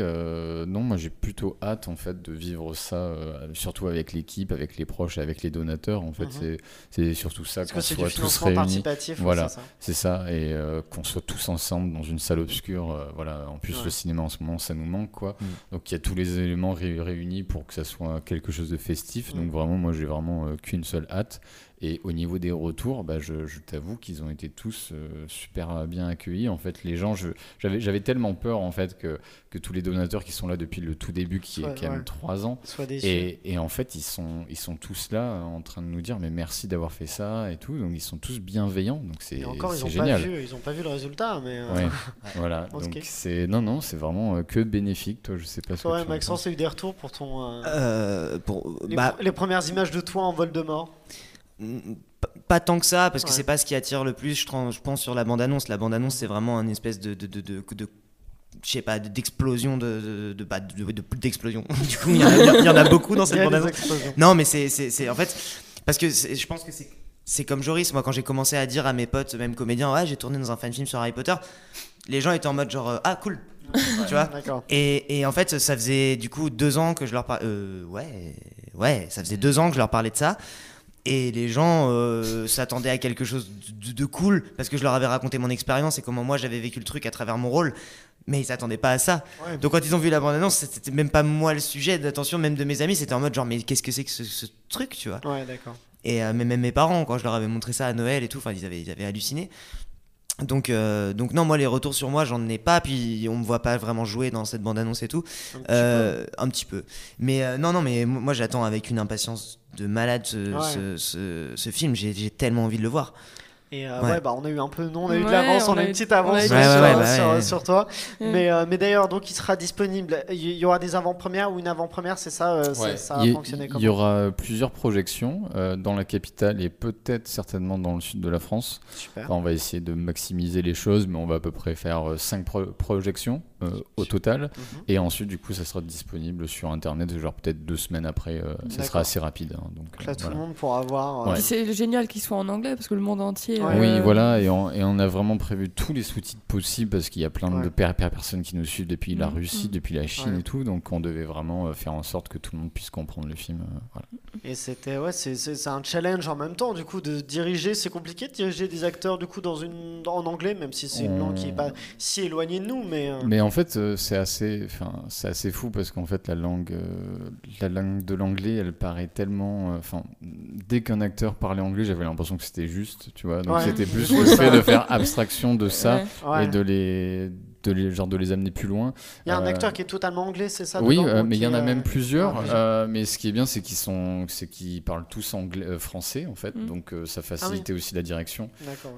non, moi j'ai plutôt hâte en fait de vivre ça, surtout avec l'équipe, avec les proches, et avec les donateurs. En fait, Mhm. c'est c'est surtout ça que c'est soit tous réunis. Voilà. c'est ça et euh, qu'on soit tous ensemble dans une salle obscure. euh, voilà, en plus Ouais. le cinéma en ce moment, ça nous manque quoi. Mm. Donc il y a tous les éléments ré- réunis pour que ça soit quelque chose de festif. Mm. Donc vraiment, moi j'ai vraiment euh, qu'une seule hâte. Et au niveau des retours, bah, je, je t'avoue qu'ils ont été tous euh, super bien accueillis. En fait, les gens, j'avais tellement peur en fait que, que tous les donateurs qui sont là depuis le tout début, qui Ouais, est quand ouais. même trois ans, Sois déçu. et, et en fait, ils sont, ils sont tous là en train de nous dire mais merci d'avoir fait ça et tout. Donc ils sont tous bienveillants. Donc c'est Et encore, ils ont génial. pas vu, ils ont pas vu le résultat, mais. euh, Ouais, voilà. Donc c'est non non, c'est vraiment euh, que bénéfique. Toi, je sais pas ce que Toi, tu en Maxence, a eu des retours pour ton. euh, Euh, pour, les, bah, les premières images de toi en Voldemort. Mm, p- Pas tant que ça, parce que Ouais. c'est pas ce qui attire le plus, je, pense, sur la bande-annonce. La bande-annonce, c'est vraiment un espèce de. de, de, de- de- je sais pas, d'explosion de. de, de, de- de- d'explosion. du coup, il y, en a- il y en a beaucoup dans cette a des bande-annonce. explosions. Non, mais c'est. c'est- En fait, parce que je pense que c'est. C'est comme Joris, moi quand j'ai commencé à dire à mes potes, même comédiens, ouais j'ai tourné dans un fan film sur Harry Potter, les gens étaient en mode genre ah cool, tu vois. Et en fait, ça faisait du coup deux ans que je leur parlais. Euh, ouais, ouais, ça faisait deux ans que je leur parlais de ça. Et les gens euh, s'attendaient à quelque chose de, de cool parce que je leur avais raconté mon expérience et comment moi j'avais vécu le truc à travers mon rôle. Mais ils s'attendaient pas à ça. Ouais. Donc quand ils ont vu la bande-annonce, c'était même pas moi le sujet d'attention, même de mes amis, c'était en mode genre mais qu'est-ce que c'est que ce, ce truc, tu vois? Ouais, d'accord. et euh, même mes parents, quand je leur avais montré ça à Noël et tout, enfin, ils avaient, ils avaient halluciné. Donc, euh, donc non, moi les retours sur moi, j'en ai pas. Puis on me voit pas vraiment jouer dans cette bande-annonce et tout, Un petit Euh, un petit peu. Mais euh, non, non, mais mo- moi j'attends avec une impatience de malade ce, Ouais. ce, ce- ce film. J'ai tellement envie de le voir. Et euh, Ouais. ouais. bah on a eu un peu, nous on a eu de l'avance, on, on a a une eu- petite avance eu sur, sur- Ouais, ouais, sur- ouais. sur toi. Mais, euh, mais d'ailleurs, donc il sera disponible. Il y aura des avant-premières ou une avant-première, c'est ça euh. Ça a Il fonctionné Il comment? y aura plusieurs projections euh, dans la capitale et peut-être certainement dans le sud de la France. Super. Enfin, on va essayer de maximiser les choses, mais on va à peu près faire 5 projections euh, au total. Mhm. Et ensuite, du coup, ça sera disponible sur Internet, genre peut-être deux semaines après. euh, ça sera assez rapide. hein, donc, Donc là, euh, tout voilà. le monde pourra voir. euh, c'est génial qu'il soit en anglais parce que le monde entier. Ouais. Oui, euh, voilà, et on, et on a vraiment prévu tous les sous-titres possibles parce qu'il y a plein Ouais. de per- per- personnes qui nous suivent depuis la Mhm. Russie, depuis la Chine Ouais. et tout, donc on devait vraiment euh, faire en sorte que tout le monde puisse comprendre le film. euh, voilà. Et c'était ouais, c'est c'est- c'est un challenge en même temps du coup de diriger. C'est compliqué de diriger des acteurs du coup dans une en anglais, même si c'est une langue qui est pas si éloignée de nous, mais. euh, Mais en fait, c'est assez, enfin, c'est assez fou parce qu'en fait, la langue, euh, la langue de l'anglais, elle paraît tellement, enfin, dès qu'un acteur parlait anglais, j'avais l'impression que c'était juste, tu vois. Donc Ouais. c'était plus le fait de faire abstraction de ça et de les, de les, genre de les amener plus loin. Il y a un euh, acteur qui est totalement anglais, c'est ça Oui, dedans, euh, mais il y en a est, même euh, plusieurs. ah, euh, mais ce qui est bien, c'est qu'ils sont, c'est qu'ils parlent tous anglais, euh, français en fait. Mm. Donc euh, ça facilitait aussi la direction.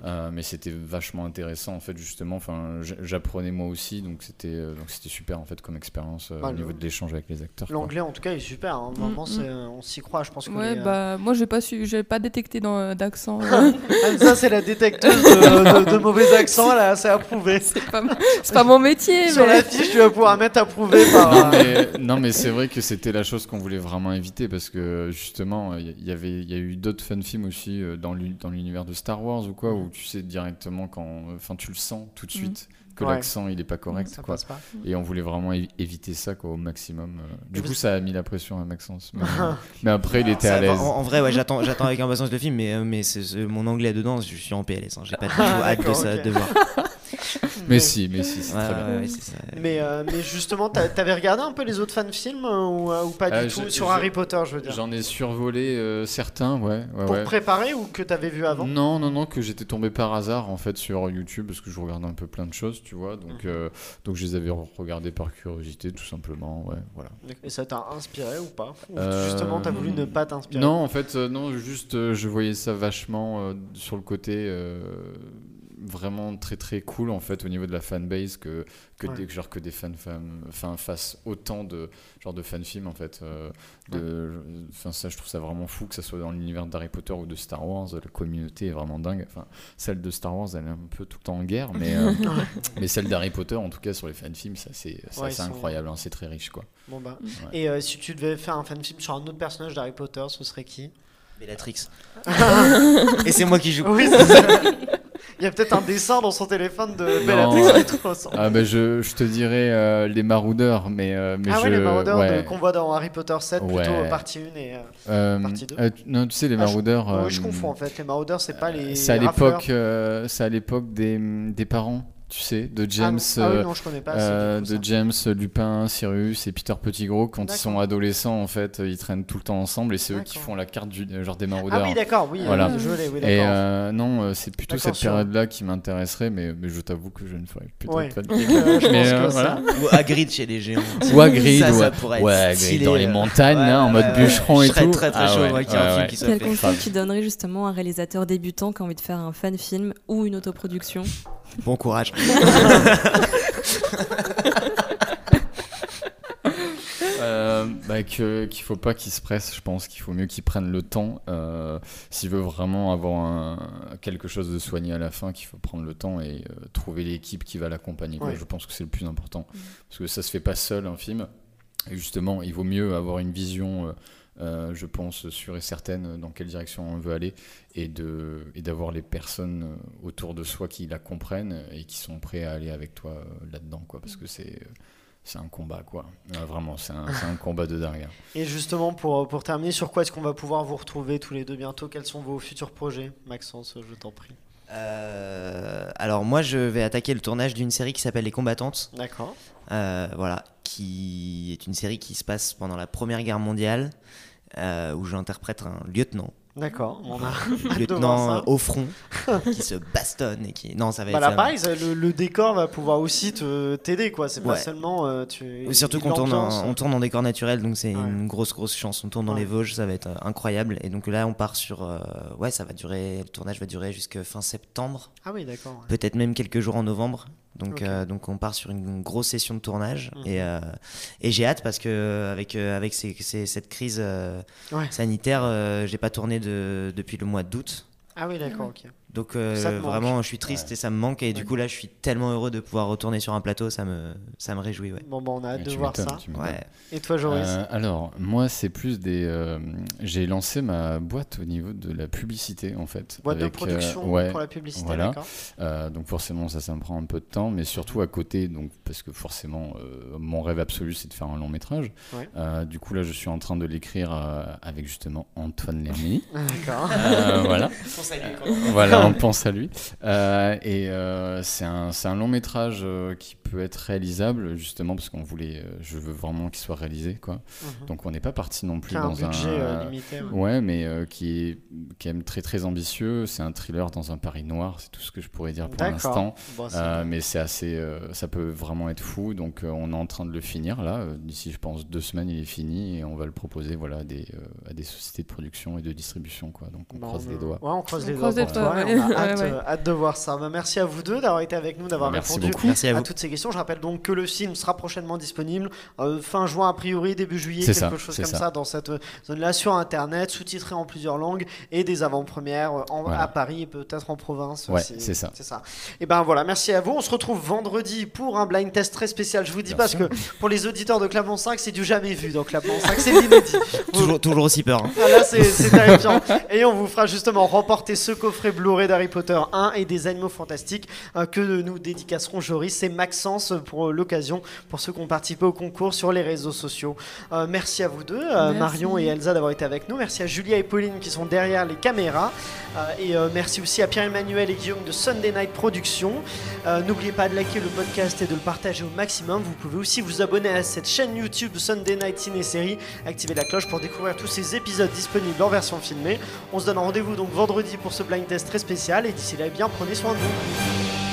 Euh, mais c'était vachement intéressant en fait justement. Enfin, j'apprenais moi aussi, donc c'était, euh, donc c'était super en fait comme expérience euh, Bah, au le- niveau de l'échange avec les acteurs. quoi. L'anglais en tout cas est super. hein. Vraiment, Mm, c'est- on s'y croit. Je pense que. Ouais, les, euh, bah moi j'ai pas su, j'ai pas détecté dans euh, d'accent. euh, Elsa, c'est la détecteuse de, de- de mauvais accents, là, c'est approuvé. c'est pas, pas mon métier. Sur mais- la fiche, tu vas pouvoir mettre approuvé par. non mais, non, mais c'est vrai que c'était la chose qu'on voulait vraiment éviter parce que justement il y, avait il y a eu d'autres fan films aussi euh, dans l'u- dans l'univers de Star Wars ou quoi où tu sais directement quand enfin tu le sens tout de suite que Ouais. l'accent il est pas correct Ça quoi passe pas. et on voulait vraiment éviter ça quoi au maximum euh. du Et coup ça a mis la pression à Maxence mais, mais après il était Ça à l'aise en, en vrai, ouais, j'attends, j'attends avec impatience le film, mais, euh, mais c'est, c'est- mon anglais dedans, je suis en PLS. hein, j'ai pas du tout hâte ça, de voir. Mais si mais si c'est Ouais, très bien ouais, ouais, c'est ça. Mais, euh, mais justement, t'a- t'avais regardé un peu les autres fan films euh, ou, euh, ou pas Euh, du tout sur Harry Potter, je veux dire. j'en ai survolé euh, certains ouais, ouais, Pour ouais. préparer ou que t'avais vu avant Non, non, non, que j'étais tombé par hasard en fait sur YouTube parce que je regarde un peu plein de choses, tu vois. Donc, Mhm. euh, donc je les avais regardés par curiosité, tout simplement. Ouais, voilà. Et ça t'a inspiré ou pas Ou Euh, Justement, t'as voulu ne pas t'inspirer Non, en fait, euh, non, juste euh, je voyais ça vachement euh, sur le côté euh, vraiment très très cool en fait au niveau de la fanbase que que Ouais. des genre que des fans femmes enfin fassent autant de genre de fan films en fait euh, de enfin ça je trouve ça vraiment fou que ça soit dans l'univers d'Harry Potter ou de Star Wars la communauté est vraiment dingue enfin celle de Star Wars elle est un peu tout le temps en guerre mais euh, mais celle d'Harry Potter en tout cas sur les fan films ça c'est ça, Ouais, sont- incroyable hein, c'est très riche quoi Bon bah. Ouais. Et euh, si tu devais faire un fan film sur un autre personnage d'Harry Potter, ce serait qui? Bellatrix. Et c'est moi qui joue. Oui, c'est ça. Il y a peut-être un dessin dans son téléphone de. Bellatrix ressemble. Ah bah je, je te dirais euh, les maraudeurs, mais, euh, mais ah je... ouais, les maraudeurs ouais. qu'on voit dans Harry Potter 7, plutôt Ouais. euh, partie 1 et. euh, partie deux. euh, tu- non, tu sais, les Ah, je- maraudeurs... euh, je confonds en fait, les maraudeurs, c'est pas les. C'est à rafleurs. l'époque c'est à l'époque des, des parents, tu sais, de James... Ah, non. Ah oui, euh, non, je connais pas. euh, de ça. James, Lupin, Sirius et Peter Pettigrew, quand ils sont adolescents, en fait, ils traînent tout le temps ensemble et c'est eux qui font la carte du, euh, genre des Ah maraudeurs. oui, d'accord, oui, Voilà. euh, je oui, et d'accord. euh, non, euh, c'est plutôt cette période-là qui m'intéresserait, mais, mais je t'avoue que je ne ferais Ouais. pas de que je Mais, pense euh, que voilà. ça- Ou Hagrid chez les géants. Ou Hagrid, Ça, ça ouais. Ouais, stylé, dans les euh. montagnes, Ouais, hein, en mode ouais, bûcheron et Je serais tout. très, très Ah chaud, ouais, moi, qu'il y ait un ouais, film ouais. qui soit Quel conseil tu donnerais justement à un réalisateur débutant qui a envie de faire un fan film ou une autoproduction? Bon courage. Euh, bah, que- qu'il faut pas qu'il se presse, je pense qu'il faut mieux qu'il prenne le temps. euh, S'il veut vraiment avoir un- quelque chose de soigné à la fin, qu'il faut prendre le temps et euh, trouver l'équipe qui va l'accompagner. Ouais. Je pense que c'est le plus important. Parce que ça se fait pas seul un film. Et justement, il vaut mieux avoir une vision, euh, je pense, sûre et certaine dans quelle direction on veut aller et de et d'avoir les personnes euh, autour de soi qui la comprennent et qui sont prêts à aller avec toi euh, là-dedans. quoi. Parce que c'est. c'est un combat, quoi. Euh, vraiment, c'est un, combat de dingue. hein. Et justement, pour, pour terminer, sur quoi est-ce qu'on va pouvoir vous retrouver tous les deux bientôt? Quels sont vos futurs projets Maxence, je t'en prie. Euh, alors moi je vais attaquer le tournage d'une série qui s'appelle Les Combattantes. D'accord. Euh, voilà, qui est une série qui se passe pendant la Première Guerre mondiale, euh, où j'interprète un lieutenant, D'accord, on a lieutenant au front, qui se bastonne et qui. Non, ça va Bah être. là, ça- pareil, ça, le, le décor va pouvoir aussi te- t'aider, quoi. C'est pas Ouais. seulement. euh, tu... Surtout qu'on tourne, en, on tourne en décor naturel, donc c'est Ouais. une grosse grosse chance. On tourne dans Ouais. les Vosges, ça va être euh, incroyable. Et donc là, on part sur, euh, ouais, ça va durer. Le tournage va durer jusqu'à fin septembre, Ah oui, d'accord. peut-être même quelques jours en novembre. Donc, euh, donc on part sur une grosse session de tournage Mhm. et, euh, et j'ai hâte parce que avec euh, avec ces- ces- cette crise Ouais. sanitaire, j'ai pas tourné de, depuis le mois d'août. Ah oui, d'accord, ok. Donc euh, vraiment, je suis triste et ça me manque. Et du coup là, je suis tellement heureux de pouvoir retourner sur un plateau, ça me ça me réjouit. Ouais. Bon, bah, on a hâte de voir ça. Ouais. Et toi, Joris Euh, alors, moi, c'est plus des. euh, j'ai lancé ma boîte au niveau de la publicité, en fait. Boîte de avec, euh, production ouais, pour la publicité, voilà. d'accord Euh, donc forcément, ça, ça me prend un peu de temps, mais surtout à côté, donc parce que forcément, euh, mon rêve absolu, c'est de faire un long métrage. Ouais. Euh, du coup, là, je suis en train de l'écrire euh, avec justement Antoine Lermini. D'accord. Euh, voilà. voilà, on pense à lui. Euh, et euh, c'est un, c'est un long métrage euh, qui peut être réalisable, justement, parce qu'on voulait, je veux vraiment qu'il soit réalisé, quoi. Mhm. Donc on n'est pas parti non plus a un dans budget un limité. ouais. Ouais, mais euh, qui est quand même très très ambitieux. C'est un thriller dans un Paris noir, c'est tout ce que je pourrais dire pour l'instant. Bon, Euh, mais c'est assez, euh, ça peut vraiment être fou. Donc euh, on est en train de le finir là. D'ici, je pense deux semaines, il est fini et on va le proposer, voilà, à des, euh, à des sociétés de production et de distribution, quoi. Donc on croise les doigts. Ouais, on croise On les croise doigts les ouais. On a hâte, Ouais, ouais. euh, hâte de voir ça. Bah, merci à vous deux d'avoir été avec nous, d'avoir Merci répondu beaucoup. Merci à toutes ces questions. Je rappelle donc que le film sera prochainement disponible euh, fin juin a priori, début juillet, C'est quelque ça, chose comme ça. ça. dans cette euh, zone-là sur Internet, sous-titré en plusieurs langues et des avant-premières euh, Voilà. à Paris et peut-être en province. Ouais, c'est ça. Et ben voilà, merci à vous. On se retrouve vendredi pour un blind test très spécial. Je vous dis Bien parce sûr. que pour les auditeurs de Clapement 5, c'est du jamais vu dans Clapement 5, c'est de l'inédit. Toujours, toujours aussi peur. hein. Ah, Là, c'est c'est terrifiant. Et on vous fera justement remporter ce coffret Blu-ray d'Harry Potter 1 et des animaux fantastiques euh, que nous dédicacerons Joris et Maxence pour euh, l'occasion, pour ceux qui ont participé au concours sur les réseaux sociaux. Euh, merci à vous deux. Marion et Elsa, d'avoir été avec nous. Merci à Julia et Pauline qui sont derrière les caméras. Et merci aussi à Pierre-Emmanuel et Guillaume de Sunday Night Productions. N'oubliez pas de liker le podcast et de le partager au maximum. Vous pouvez aussi vous abonner à cette chaîne YouTube Sunday Night Ciné Série. Activez la cloche pour découvrir tous ces épisodes disponibles en version filmée. On se donne rendez-vous donc vendredi pour ce blind test très spécial. Et d'ici là, eh bien, prenez soin de vous.